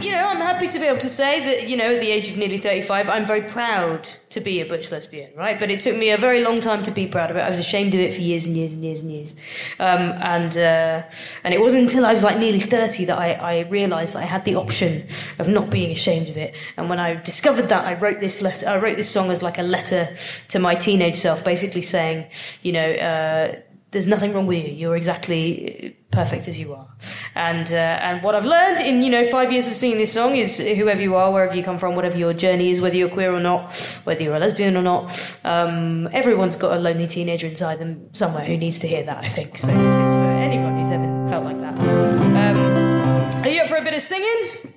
you know, I'm happy to be able to say that you know, at the age of nearly 35, I'm very proud to be a butch lesbian, right? But it took me a very long time to be proud of it. I was ashamed of it for years and years and years and years, um, and uh, and it wasn't until I was like nearly 30 that I, I realised that I had the option of not being ashamed of it. And when I discovered that, I wrote this letter. I wrote this song as like a letter to my teenage self, basically saying, you know. Uh, there's nothing wrong with you. You're exactly perfect as you are. And uh, and what I've learned in you know five years of singing this song is whoever you are, wherever you come from, whatever your journey is, whether you're queer or not, whether you're a lesbian or not, um, everyone's got a lonely teenager inside them somewhere who needs to hear that. I think so. This is for anyone who's ever felt like that. Um, are you up for a bit of singing?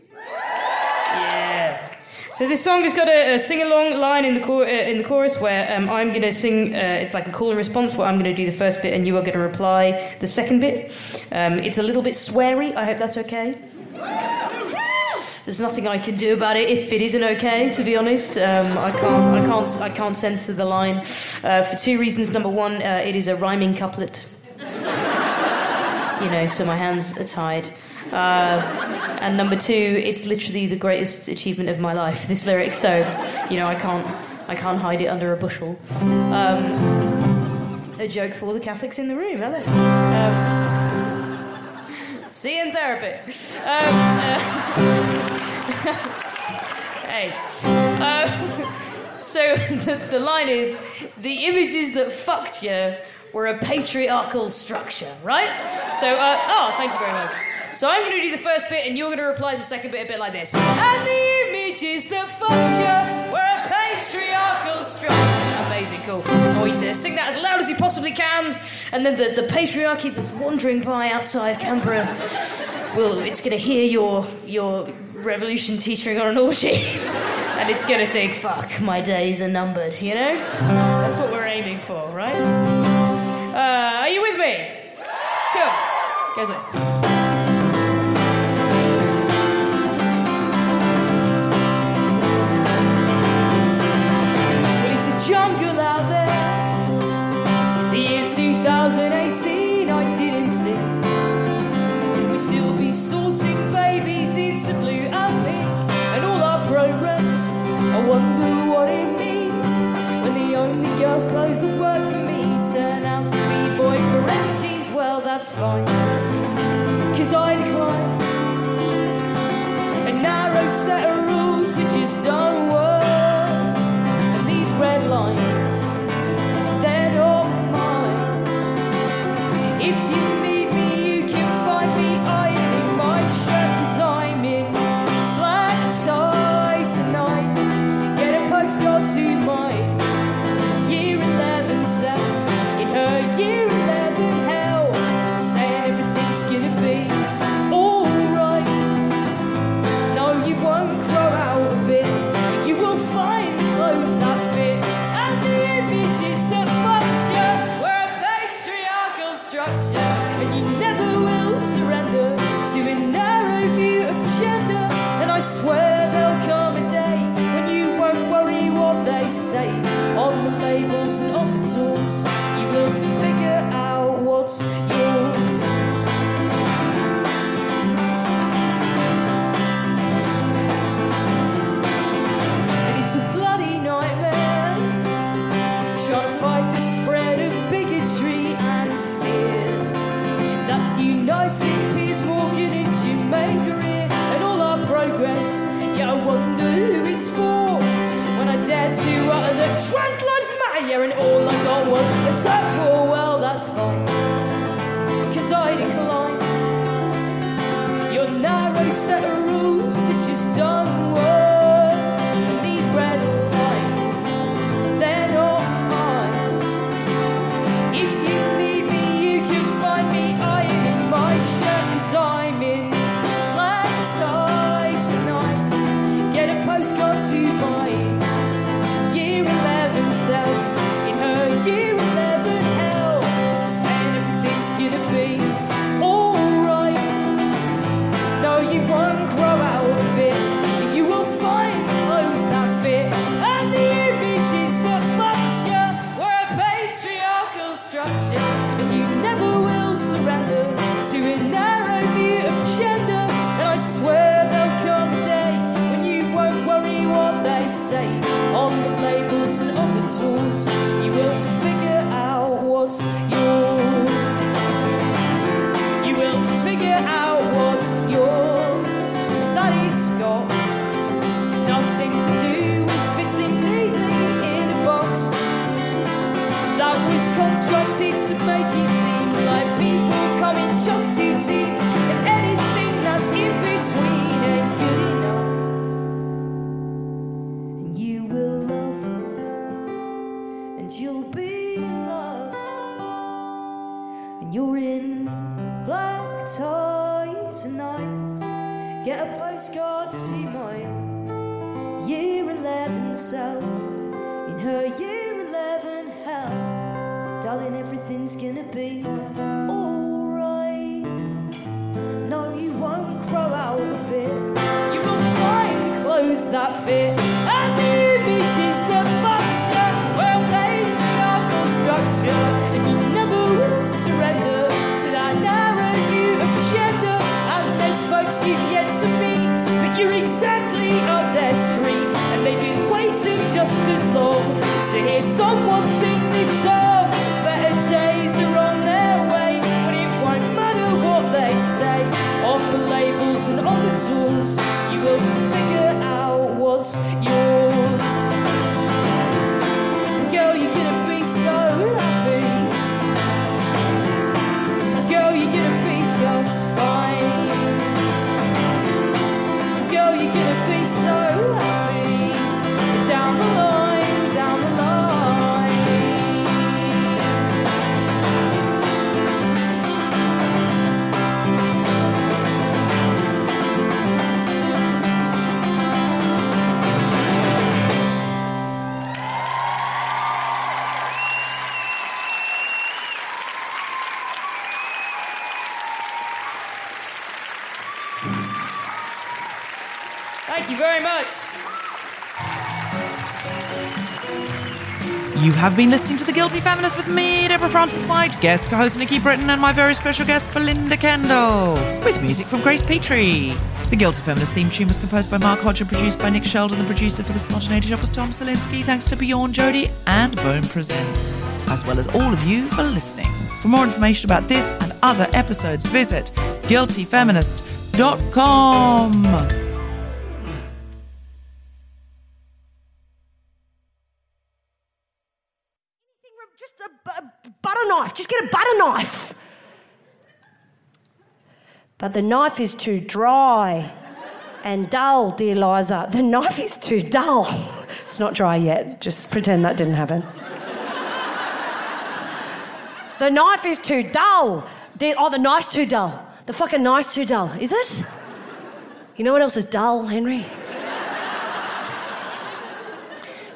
So this song has got a, a sing-along line in the chor- uh, in the chorus where um, I'm going to sing. Uh, it's like a call and response where I'm going to do the first bit and you are going to reply the second bit. Um, it's a little bit sweary. I hope that's okay. There's nothing I can do about it if it isn't okay. To be honest, um, I can't. I can't. I can't censor the line uh, for two reasons. Number one, uh, it is a rhyming couplet. You know, so my hands are tied. Uh, and number two, it's literally the greatest achievement of my life. This lyric, so you know, I can't, I can't hide it under a bushel. Um, a joke for all the Catholics in the room, hello. Um, see you in therapy. Um, uh, hey. Uh, so the, the line is the images that fucked you were a patriarchal structure, right? So, uh, oh, thank you very much. So I'm going to do the first bit, and you're going to reply the second bit a bit like this. And the images that function were a patriarchal structure. Amazing, cool. I want you to sing that as loud as you possibly can, and then the, the patriarchy that's wandering by outside Canberra will it's going to hear your your revolution teetering on an orgy, and it's going to think, "Fuck, my days are numbered." You know, that's what we're aiming for, right? Uh, are you with me? Cool. Goes this. 2018, I didn't think we'd still be sorting babies into blue and pink, and all our progress. I wonder what it means when the only girls' clothes that work for me turn out to be boyfriend jeans. Well, that's fine, cause I decline a narrow set of rules that just don't work. And these red lines, yeah, and all I got was a tough war. Well, that's fine, cause I decline your narrow set of rules that just don't work. And these red lines, they're not mine. If you need me, you can find me ironing my shirt, cause I'm in black tie tonight. Get a postcard to my constructed to make it seem like people come in just two teams, you never surrender to that narrow new objectives And there's folks you've yet to be But you're exactly on their street. And they've been waiting just as long to hear someone sing this so on their way But it won't matter what they say. Of the labels and all the Zeus. You will surrender to have been listening to The Guilty Feminist with me, Deborah Frances-White, guest co-host Nikki Britton, and my very special guest, Belinda Kendall, with music from Grace Petrie. The Guilty Feminist theme tune was composed by Mark Hodge and produced by Nick Sheldon. The producer for the Spontaneity Shop was Tom Salinsky. Thanks to Bjorn Jody and Bone Presents, as well as all of you for listening. For more information about this and other episodes, visit guiltyfeminist.com. the knife is too dry and dull, dear Liza. The knife is too dull. It's not dry yet. Just pretend that didn't happen. the knife is too dull. Oh, the knife's too dull. The fucking knife's too dull. Is it? You know what else is dull, Henry?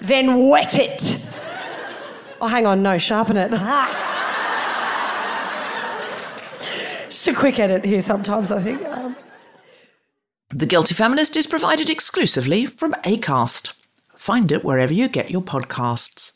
then wet it. Oh, hang on, no, sharpen it. Just a quick edit here sometimes, I think. Um, The Guilty Feminist is provided exclusively from ACAST. Find it wherever you get your podcasts.